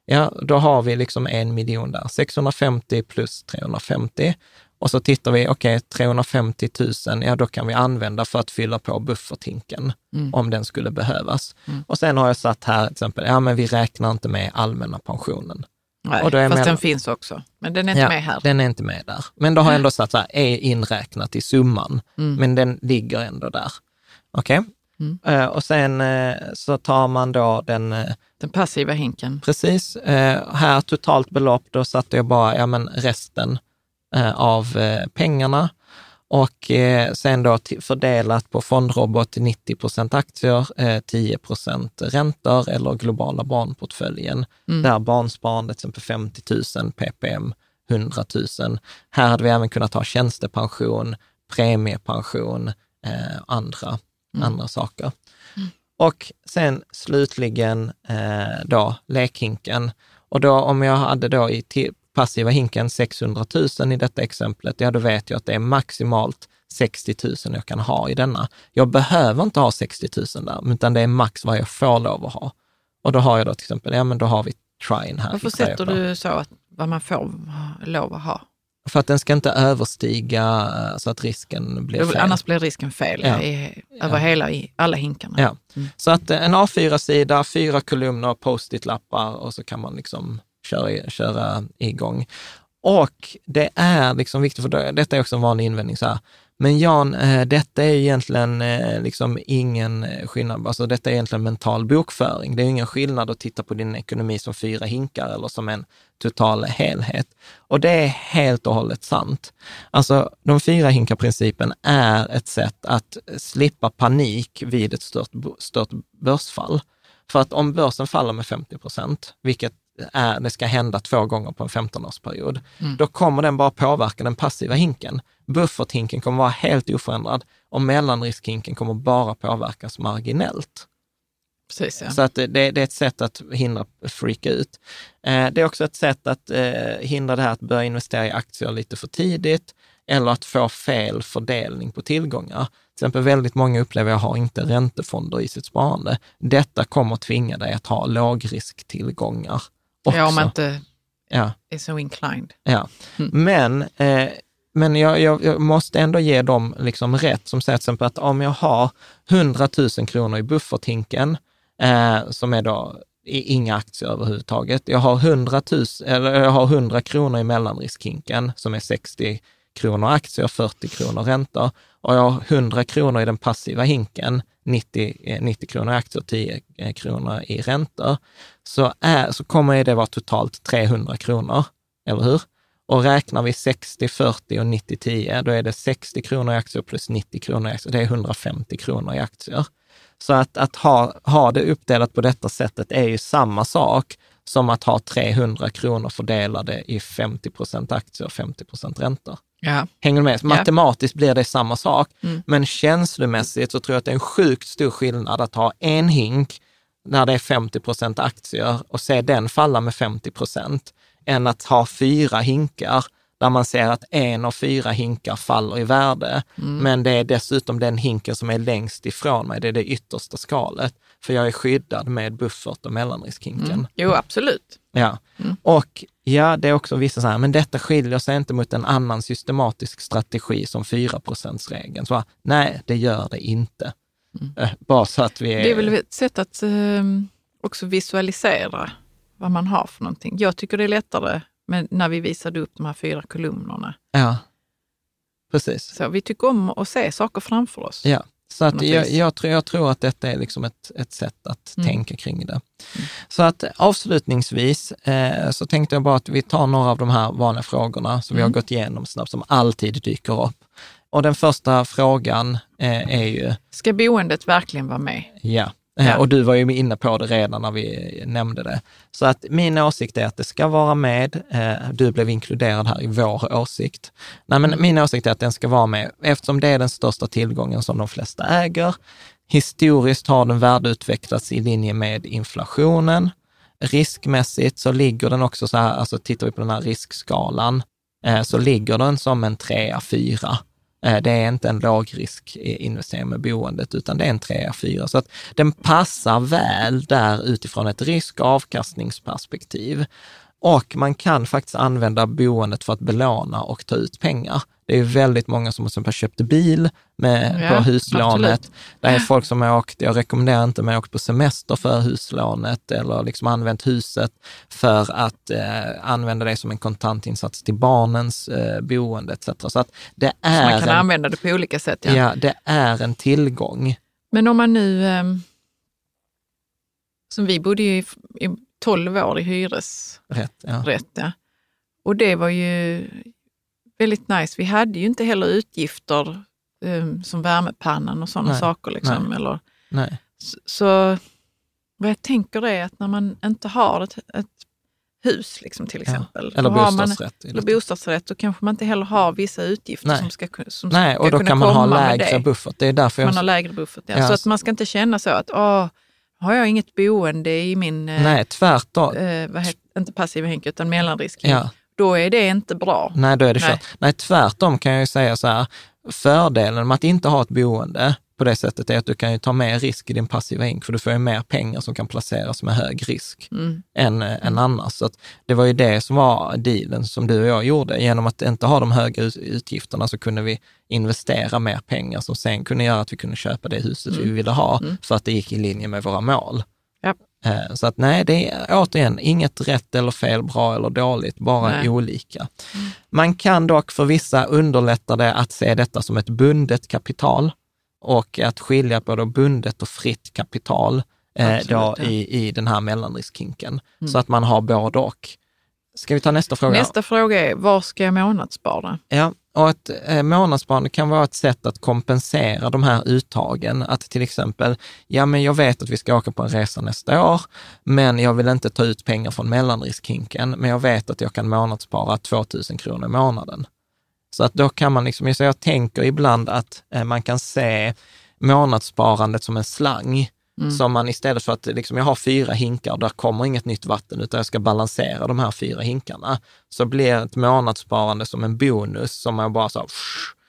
Ja, då har vi liksom en miljon där. 650 plus 350. Och så tittar vi, okej, 350 000, ja då kan vi använda för att fylla på bufferthinken Mm. om den skulle behövas. Mm. Och sen har jag satt här till exempel, ja men vi räknar inte med allmänna pensionen. Nej, Och då är fast med- den finns också. Men den är inte ja, med här. Den är inte med där. Men då har jag ändå satt så här, är inräknat i summan, Mm. men den ligger ändå där. Okej? Mm. Eh, och sen eh, så tar man då den, eh, Den passiva hinken. precis, här totalt belopp, då satte jag bara, ja men resten av eh, pengarna. Och eh, sen då fördelat på fondrobot 90 procent aktier, eh, 10 procent räntor eller globala barnportföljen. Mm. Där barnsparandet till exempel 50 000, ppm 100 000. Här hade vi även kunnat ha tjänstepension, premiepension, eh, andra, Mm. andra saker. Och sen slutligen eh, då lekhinken. Och då om jag hade då i passiva hinken 600 000 i detta exemplet, ja då vet jag att det är maximalt 60 000 jag kan ha i denna. Jag behöver inte ha 60 000 där, utan det är max vad jag får lov att ha. Och då har jag då till exempel, ja men då har vi Trine här. Varför sätter du så att vad man får lov att ha? För att den ska inte överstiga eh, så att risken blir fel. Annars blir risken fel Ja. i, över hela, i alla hinkarna. Ja. Mm. Så att eh, en A4-sida, fyra kolumner, post-it-lappar och så kan man liksom köra, köra igång. Och det är liksom viktigt, för detta är också en vanlig invändning, så här, Men Jan, eh, detta är egentligen eh, liksom ingen skillnad, alltså detta är egentligen mental bokföring. Det är ingen skillnad att titta på din ekonomi som fyra hinkar eller som en total helhet. Och det är helt och hållet sant. Alltså de fyra hinkar-principen är ett sätt att slippa panik vid ett stört, stört börsfall. För att om börsen faller med 50 procent, vilket är, det ska hända två gånger på en 15-årsperiod, mm. då kommer den bara påverka den passiva hinken. Bufferthinken kommer vara helt oförändrad och mellanriskhinken kommer bara påverkas marginellt. Precis, ja. Så att det, det, är ett sätt att hindra freaka ut. Eh, det är också ett sätt att eh, hindra det här att börja investera i aktier lite för tidigt eller att få fel fördelning på tillgångar. Till exempel väldigt många upplever jag har inte räntefonder i sitt sparande. Detta kommer tvinga dig att ha lågrisktillgångar. Också. Ja, om man inte ja. är så inclined. Ja, mm. men eh, men jag, jag, jag, måste ändå ge dem liksom rätt som säger till exempel att om jag har 100 000 kronor i bufferthinken, eh, som är då inga aktier överhuvudtaget. Jag har 100, 000, eller jag har 100 kronor i mellanriskhinken som är 60 kronor aktier, 40 kronor räntor och jag har 100 kronor i den passiva hinken, 90, 90 eh, kronor i aktier, och 10 eh, kronor i räntor, så, är, så kommer det vara totalt 300 kronor, eller hur? Och räknar vi 60, 40 och 90, 10, då är det 60 kronor i aktier plus 90 kronor i aktier. Det är 150 kronor i aktier. Så att, att ha, ha det uppdelat på detta sättet är ju samma sak som att ha 300 kronor fördelade i 50 procent aktier och 50 procent räntor. Ja. Hänger du med? Matematiskt blir det samma sak, mm. men känslomässigt så tror jag att det är en sjukt stor skillnad att ha en hink när det är 50 procent aktier och se den falla med 50 procent, än att ha fyra hinkar där man ser att en av fyra hinkar faller i värde. Mm. Men det är dessutom den hinken som är längst ifrån mig, det är det yttersta skalet. För jag är skyddad med buffert och mellanriskhinken. Mm. Jo, absolut. Ja, mm. och ja, det är också vissa så här, men detta skiljer sig inte mot en annan systematisk strategi som 4 regeln Så nej, det gör det inte. Mm. Eh, bara så att vi är... Det är väl ett sätt att eh, också visualisera vad man har för någonting. Jag tycker det är lättare med, när vi visade upp de här fyra kolumnerna. Ja, precis. Så vi tycker om att se saker framför oss. Ja, så att jag, jag, tror, jag tror att detta är liksom ett, ett sätt att mm. tänka kring det. Mm. Så att avslutningsvis eh, så tänkte jag bara att vi tar några av de här vanliga frågorna som mm. vi har mm. gått igenom snabbt, som alltid dyker upp. Och den första frågan eh, är ju... Ska boendet verkligen vara med? Ja. Ja. Och du var ju inne på det redan när vi nämnde det. Så att min åsikt är att det ska vara med. Eh, du blev inkluderad här i vår åsikt. Nej, men min åsikt är att den ska vara med eftersom det är den största tillgången som de flesta äger. Historiskt har den värdeutvecklats i linje med inflationen. Riskmässigt så ligger den också så här, alltså tittar vi på den här riskskalan, eh, så ligger den som en trea, fyra Eh, Eh, det är inte en lågriskinvestering med boendet, utan det är en 3 4 Så att den passar väl där utifrån ett risk och avkastningsperspektiv. Och man kan faktiskt använda boendet för att belåna och ta ut pengar. Det är väldigt många som har köpt bil med, ja, på huslånet. Absolut. Det är folk som har åkt, jag rekommenderar inte, men åkt på semester för huslånet eller liksom använt huset för att eh, använda det som en kontantinsats till barnens eh, boende etc. Så att det är så man kan en, använda det på olika sätt. Ja. ja, det är en tillgång. Men om man nu, eh, som vi bodde ju i, i 12 år i hyresrätt, ja. Rätt, ja. och det var ju väldigt nice. Vi hade ju inte heller utgifter um, som värmepannan och sådana saker. Liksom, Nej. Eller, Nej. Så, så, vad jag tänker är att när man inte har ett, ett hus liksom, till exempel. Ja. Eller bostadsrätt. Man, eller bostadsrätt, då kanske man inte heller har vissa utgifter Nej. som ska, som Nej, och då kan man ha lägre buffert. Det är därför man jag... har lägre buffert. Ja. ja. Så att man ska inte känna så att åh, har jag inget boende i min, eh, Nej, tvärtom. Eh, heter, inte passiva hink utan mellanrisk. Ja då är det inte bra. Nej, då är det kört. Nej, tvärtom kan jag ju säga så här, fördelen med att inte ha ett boende på det sättet är att du kan ju ta mer risk i din passiva ink, för du får ju mer pengar som kan placeras med hög risk mm. än, mm. än annars. Så det var ju det som var dealen som du och jag gjorde. Genom att inte ha de höga utgifterna så kunde vi investera mer pengar som sen kunde göra att vi kunde köpa det huset mm. vi ville ha, mm. för att det gick i linje med våra mål. Ja. Eh, så att nej, det är återigen inget rätt eller fel, bra eller dåligt, bara Nej. olika. Man kan dock för vissa underlätta det att se detta som ett bundet kapital och att skilja på då bundet och fritt kapital eh, då. Mm. i, i den här mellanriskhinken. Så att man har både och. Ska vi ta nästa fråga? Nästa fråga är, var ska jag månadsspara? Ja, och ett eh, månadssparande kan vara ett sätt att kompensera de här uttagen. Att till exempel, ja men jag vet att vi ska åka på en resa nästa år, men jag vill inte ta ut pengar från mellanriskhinken, men jag vet att jag kan månadsspara 2000 kronor i månaden. Så att då kan man liksom, så jag tänker ibland att eh, man kan se månadssparandet som en slang. Som man istället för att liksom, jag har fyra hinkar där kommer inget nytt vatten, utan jag ska balansera de här fyra hinkarna, så blir ett månadssparande som en bonus som man bara så, här,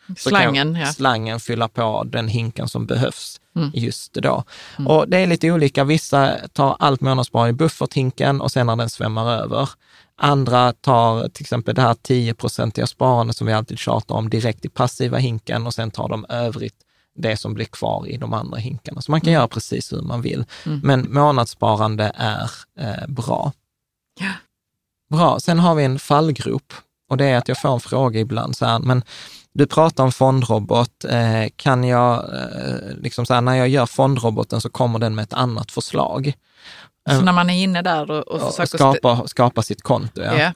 så Slangen, ja. slangen fylla på den hinken som behövs just då. Och det är lite olika. Vissa tar allt månadssparande i bufferthinken och sen när den svämmar över. Andra tar till exempel det här 10-procentiga sparandet som vi alltid tjatar om direkt i passiva hinken och sen tar de övrigt det som blir kvar i de andra hinkarna. Så man kan göra precis hur man vill. Men månadssparande är eh, bra. Ja. Bra, sen har vi en fallgrop och det är att jag får en fråga ibland så här, men du pratar om fondrobot, eh, kan jag, eh, liksom så här, när jag gör fondroboten så kommer den med ett annat förslag. Så när man är inne där och, och Och försöker... skapa, skapa sitt konto. Ja. Ja.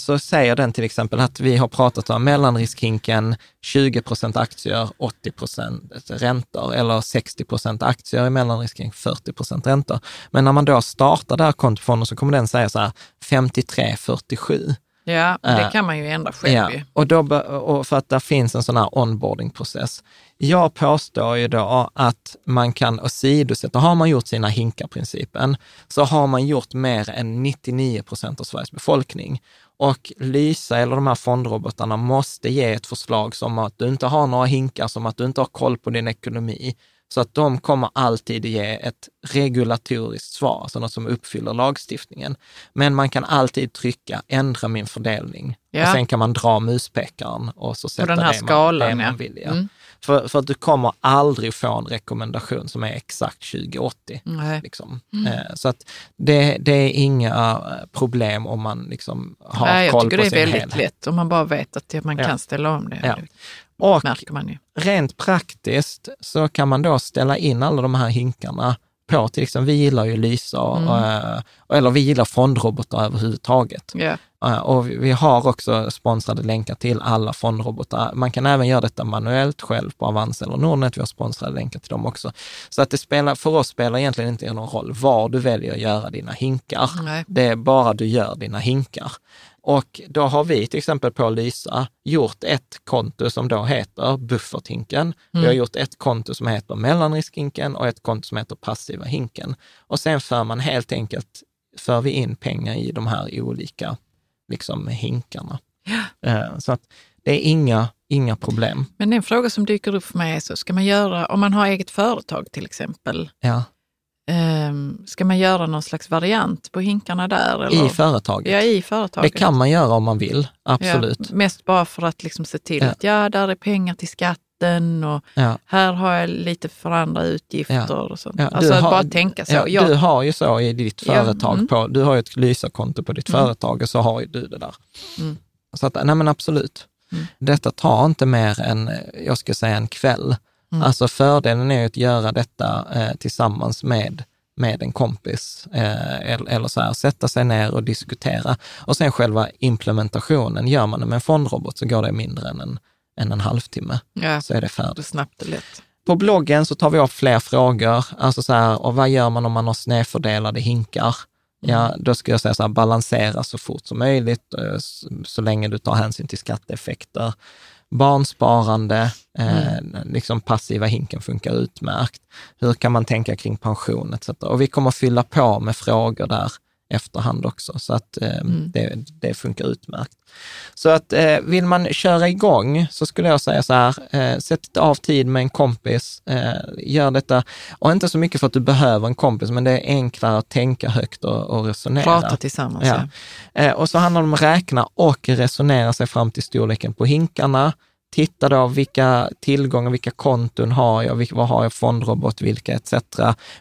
Så säger den till exempel att vi har pratat om mellanriskhinken, 20 procent aktier, 80 procent räntor eller 60 procent aktier i mellanriskhinken, 40 procent räntor. Men när man då startar det här kontofonden så kommer den säga så här 53, 47. Ja, det Eh, kan man ju ändra själv Ja, och, då, och för att det finns en sån här onboardingprocess. Jag påstår ju då att man kan åsidosätta, har man gjort sina hinkar-principen, så har man gjort mer än 99 procent av Sveriges befolkning. Och Lysa eller de här fondrobotarna måste ge ett förslag som att du inte har några hinkar, som att du inte har koll på din ekonomi. Så att de kommer alltid ge ett regulatoriskt svar, alltså något som uppfyller lagstiftningen. Men man kan alltid trycka ändra min fördelning. Ja. Och sen kan man dra muspekaren och så sätta den här det, skalan, man, det man vill. Ja. Mm. För, för att du kommer aldrig få en rekommendation som är exakt 2080. Nej. Liksom. Eh, Så att det, det är inga eh, problem om man liksom har Nej, jag koll tycker på det är sin väldigt helhet. lätt om man bara vet att man Ja. kan ställa om det. Ja. Och märker man ju. rent praktiskt så kan man då ställa in alla de här hinkarna på till exempel, vi gillar ju Lysa, Mm. eh, eller vi gillar fondrobotar överhuvudtaget. Eh, Och vi- vi har också sponsrade länkar till alla fondrobotar. Man kan även göra detta manuellt själv på Avanza eller Nordnet. Vi har sponsrade länkar till dem också. Så att det spelar, för oss spelar egentligen inte någon roll var du väljer att göra dina hinkar. Nej. Det är bara du gör dina hinkar. Och då har vi till exempel på Lysa gjort ett konto som då heter bufferthinken. Vi har gjort ett konto som heter mellanriskhinken och ett konto som heter passiva hinken. Och sen för man helt enkelt, för vi in pengar i de här olika liksom hinkarna. Eh, Så att det är inga, inga problem. Men en fråga som dyker upp för mig är så, ska man göra, om man har eget företag till exempel, Ja, ehm, ska man göra någon slags variant på hinkarna där? Eller? I företaget. Ja, i företaget. det kan man göra om man vill, absolut. Ja, mest bara för att liksom se till Ja. att ja, där är pengar till skatten och Ja. här har jag lite för andra utgifter och sånt. Alltså har- bara tänka så. Ja, jag, Du har ju så i ditt företag, mm. på, du har ju ett Lysa-konto på ditt Mm. företag och så har ju du det där. Mm. Så att, nej men absolut. Mm. Detta tar inte mer än, jag ska säga en kväll. Mm. Alltså fördelen är att göra detta eh, tillsammans med, med en kompis. Eh, eller, eller så här, sätta sig ner och diskutera. Och sen själva implementationen, gör man det med en fondrobot så går det mindre än en, än en halvtimme. ja, Så är det det är färdigt. snabbt och lätt. På bloggen så tar vi upp fler frågor, alltså så här, och vad gör man om man har snedfördelade hinkar? Ja, då skulle jag säga så här, balansera så fort som möjligt, eh, så länge du tar hänsyn till skatteeffekter. Barnsparande, eh, liksom passiva hinken funkar utmärkt. Hur kan man tänka kring pension etc. Och vi kommer fylla på med frågor där efterhand också, så att eh, det, det funkar utmärkt. Så att eh, vill man köra igång så skulle jag säga så här, eh, sätt av tid med en kompis, eh, gör detta, och inte så mycket för att du behöver en kompis, men det är enklare att tänka högt och, och resonera. Prata tillsammans. Ja. Ja. Eh, och så handlar det om att räkna och resonera sig fram till storleken på hinkarna, titta då vilka tillgångar, vilka konton har jag, vad har jag fondrobot, vilka etc.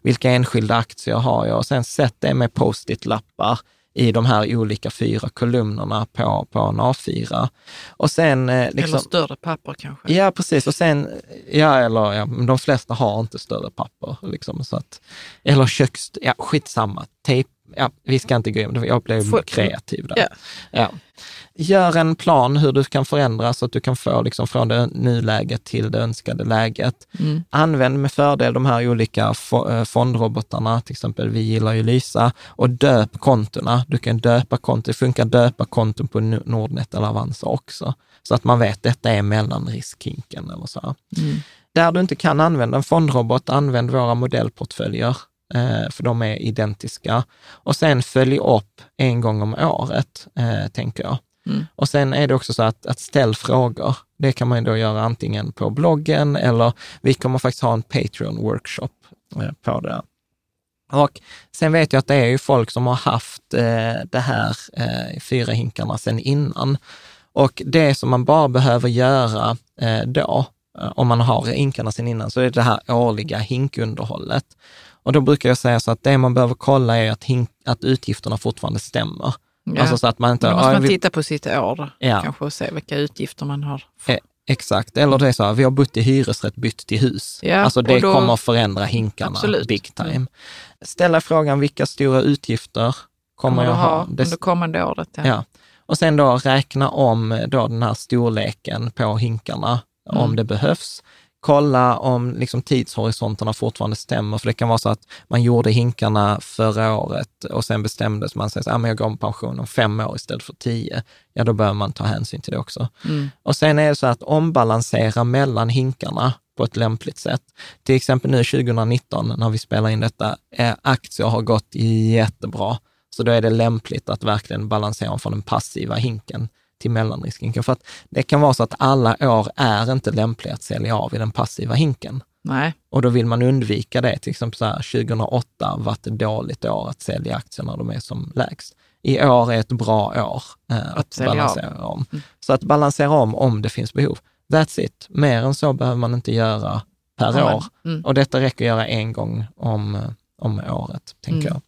Vilka enskilda aktier har jag och sen sätt det med post-it-lappar i de här olika fyra kolumnerna på, på en A4. Och sen, eh, liksom, eller större papper kanske? Ja, precis. Och sen, ja, eller ja, de flesta har inte större papper. Liksom, så att, eller köks... Ja, skitsamma. Tejp, ja, vi ska inte gå in, jag blev För, kreativ där. Yeah. Ja. Gör en plan hur du kan förändra så att du kan få liksom från det nuläget till det önskade läget. Mm. Använd med fördel de här olika eh, fondrobotarna, till exempel vi gillar ju Lysa, och döp kontona. Du kan döpa konton, det funkar döpa konton på Nordnet eller Avanza också, så att man vet att detta är mellanriskhinken eller så. Mm. Där du inte kan använda en fondrobot, använd våra modellportföljer för de är identiska. Och sen följ upp en gång om året, eh, tänker jag. Mm. Och sen är det också så att, att ställ frågor. Det kan man då göra antingen på bloggen eller vi kommer faktiskt ha en Patreon-workshop eh, på det. Och sen vet jag att det är ju folk som har haft eh, det här eh, fyra hinkarna sedan innan. Och det som man bara behöver göra eh, då, om man har hinkarna sedan innan, så är det det här årliga hinkunderhållet. Och då brukar jag säga så att det man behöver kolla är att, att utgifterna fortfarande stämmer. Ja. Alltså så att man inte... Då måste man vi, titta på sitt år ja. kanske och se vilka utgifter man har. Eh, exakt, eller det är så här, vi har bott i hyresrätt, bytt till hus. Ja, alltså det då, kommer förändra hinkarna absolut. big time. Mm. Ställa frågan, vilka stora utgifter kommer, kommer jag ha, ha under kommande året? Ja. ja. Och sen då räkna om då den här storleken på hinkarna, mm. om det behövs kolla om liksom tidshorisonterna fortfarande stämmer, för det kan vara så att man gjorde hinkarna förra året och sen bestämdes man sig att ah, jag går med pension om fem år istället för tio. Ja, då behöver man ta hänsyn till det också. Mm. Och sen är det så att ombalansera mellan hinkarna på ett lämpligt sätt. Till exempel nu 2019 när vi spelar in detta, aktier har gått jättebra. Så då är det lämpligt att verkligen balansera från den passiva hinken till mellanriskhinken. För att det kan vara så att alla år är inte lämpliga att sälja av i den passiva hinken. Nej. Och då vill man undvika det. Till exempel så här, 2008 var ett dåligt år att sälja aktier när de är som lägst. I år är ett bra år eh, att, balansera av. om. Mm. Så att balansera om om det finns behov. That's it. Mer än så behöver man inte göra per mm. år. Mm. Och detta räcker att göra en gång om, om året, tänker mm. jag.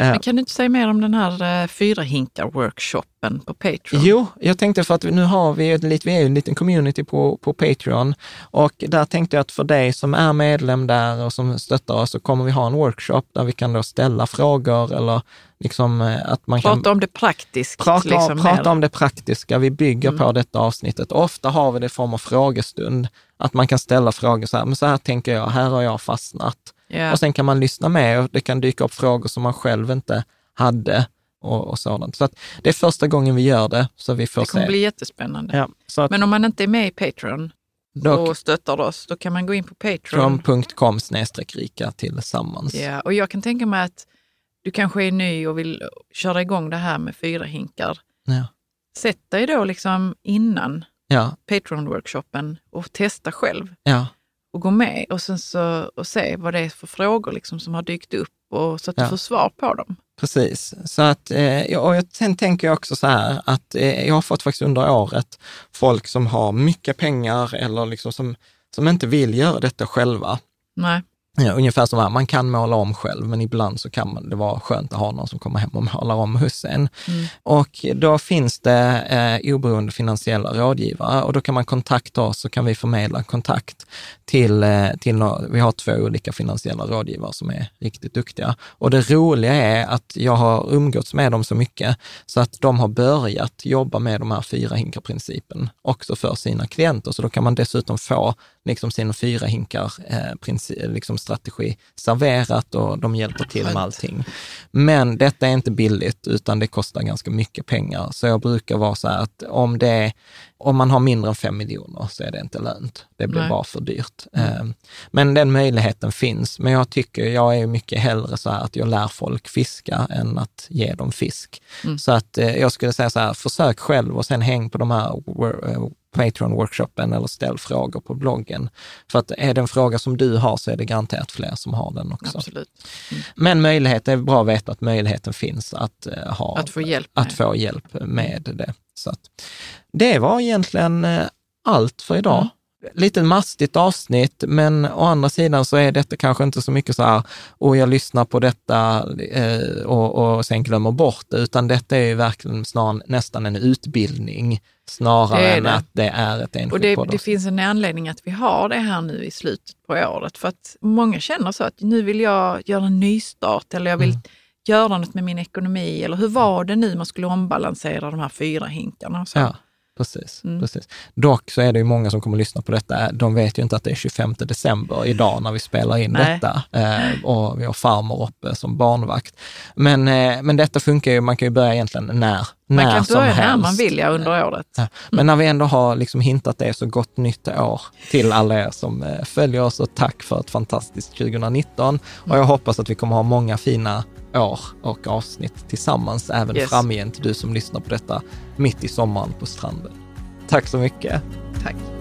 Men kan du inte säga mer om den här eh, fyra hinkar-workshopen på Patreon? Jo, jag tänkte för att nu har vi, ett, vi är en liten community på, på Patreon och där tänkte jag att för dig som är medlem där och som stöttar oss så kommer vi ha en workshop där vi kan då ställa frågor eller liksom eh, att man prata kan... om det praktiska. Prata, liksom, prata om det praktiska. Vi bygger mm. på detta avsnittet. Ofta har vi det i form av frågestund, att man kan ställa frågor så här, men så här tänker jag, här har jag fastnat. Yeah. Och sen kan man lyssna med och det kan dyka upp frågor som man själv inte hade och, och sådant. Så att det är första gången vi gör det, så vi får se. Det kommer se. bli jättespännande. Ja, att, Men om man inte är med i Patreon då, och stöttar oss, då kan man gå in på Patreon. Patreon.com rika tillsammans. Ja, och jag kan tänka mig att du kanske är ny och vill köra igång det här med fyra hinkar. Ja. Sätt dig då liksom innan ja. Patreon-workshopen och testa själv. Ja och gå med och sen så och se vad det är för frågor liksom som har dykt upp och så att du ja. får svar på dem. Precis, så att, eh, och sen tänker jag också så här att eh, jag har fått faktiskt under året folk som har mycket pengar eller liksom som, som inte vill göra detta själva. Nej. Ja, ungefär som här, man kan måla om själv, men ibland så kan man, det vara skönt att ha någon som kommer hem och målar om hos en. Mm. Och då finns det eh, oberoende finansiella rådgivare och då kan man kontakta oss så kan vi förmedla kontakt till, eh, till vi har två olika finansiella rådgivare som är riktigt duktiga. Och det roliga är att jag har umgåtts med dem så mycket så att de har börjat jobba med de här fyra hinkar-principen också för sina klienter. Så då kan man dessutom få liksom sina fyra hinkar eh, liksom strategi serverat och de hjälper till med allting. Men detta är inte billigt, utan det kostar ganska mycket pengar. Så jag brukar vara så här att om det om man har mindre än fem miljoner så är det inte lönt. Det blir Nej. bara för dyrt. Mm. Men den möjligheten finns. Men jag tycker, jag är mycket hellre så här att jag lär folk fiska än att ge dem fisk. Mm. Så att eh, jag skulle säga så här, försök själv och sen häng på de här eh, Patreon-workshopen eller ställ frågor på bloggen. För att är det en fråga som du har så är det garanterat fler som har den också. Absolut. Mm. Men möjlighet, det är bra att veta att möjligheten finns att, ha, att få hjälp med, att få hjälp med det. Så att, det var egentligen eh, allt för idag. Mm lite mastigt avsnitt, men å andra sidan så är detta kanske inte så mycket så här, och jag lyssnar på detta eh, och, och sen glömmer bort det, utan detta är ju verkligen snarare nästan en utbildning, snarare än att det är ett enskilt Och det, det finns en anledning att vi har det här nu i slutet på året, för att många känner så att nu vill jag göra en nystart eller jag vill mm. göra något med min ekonomi, eller hur var det nu man skulle ombalansera de här fyra hinkarna? Så. Ja. Precis, mm. precis. Dock så är det ju många som kommer att lyssna på detta. De vet ju inte att det är 25 december idag när vi spelar in Nej. detta. Eh, och vi har farmor uppe som barnvakt. Men, eh, men detta funkar ju, man kan ju börja egentligen när, man när som helst. Man kan börja när man vill ja, under året. Ja. Men när vi ändå har liksom hintat det, så gott nytt år till alla er som eh, följer oss och tack för ett fantastiskt 2019. Och jag hoppas att vi kommer ha många fina år och avsnitt tillsammans även yes. framgent, du som lyssnar på detta mitt i sommaren på stranden. Tack så mycket. Tack.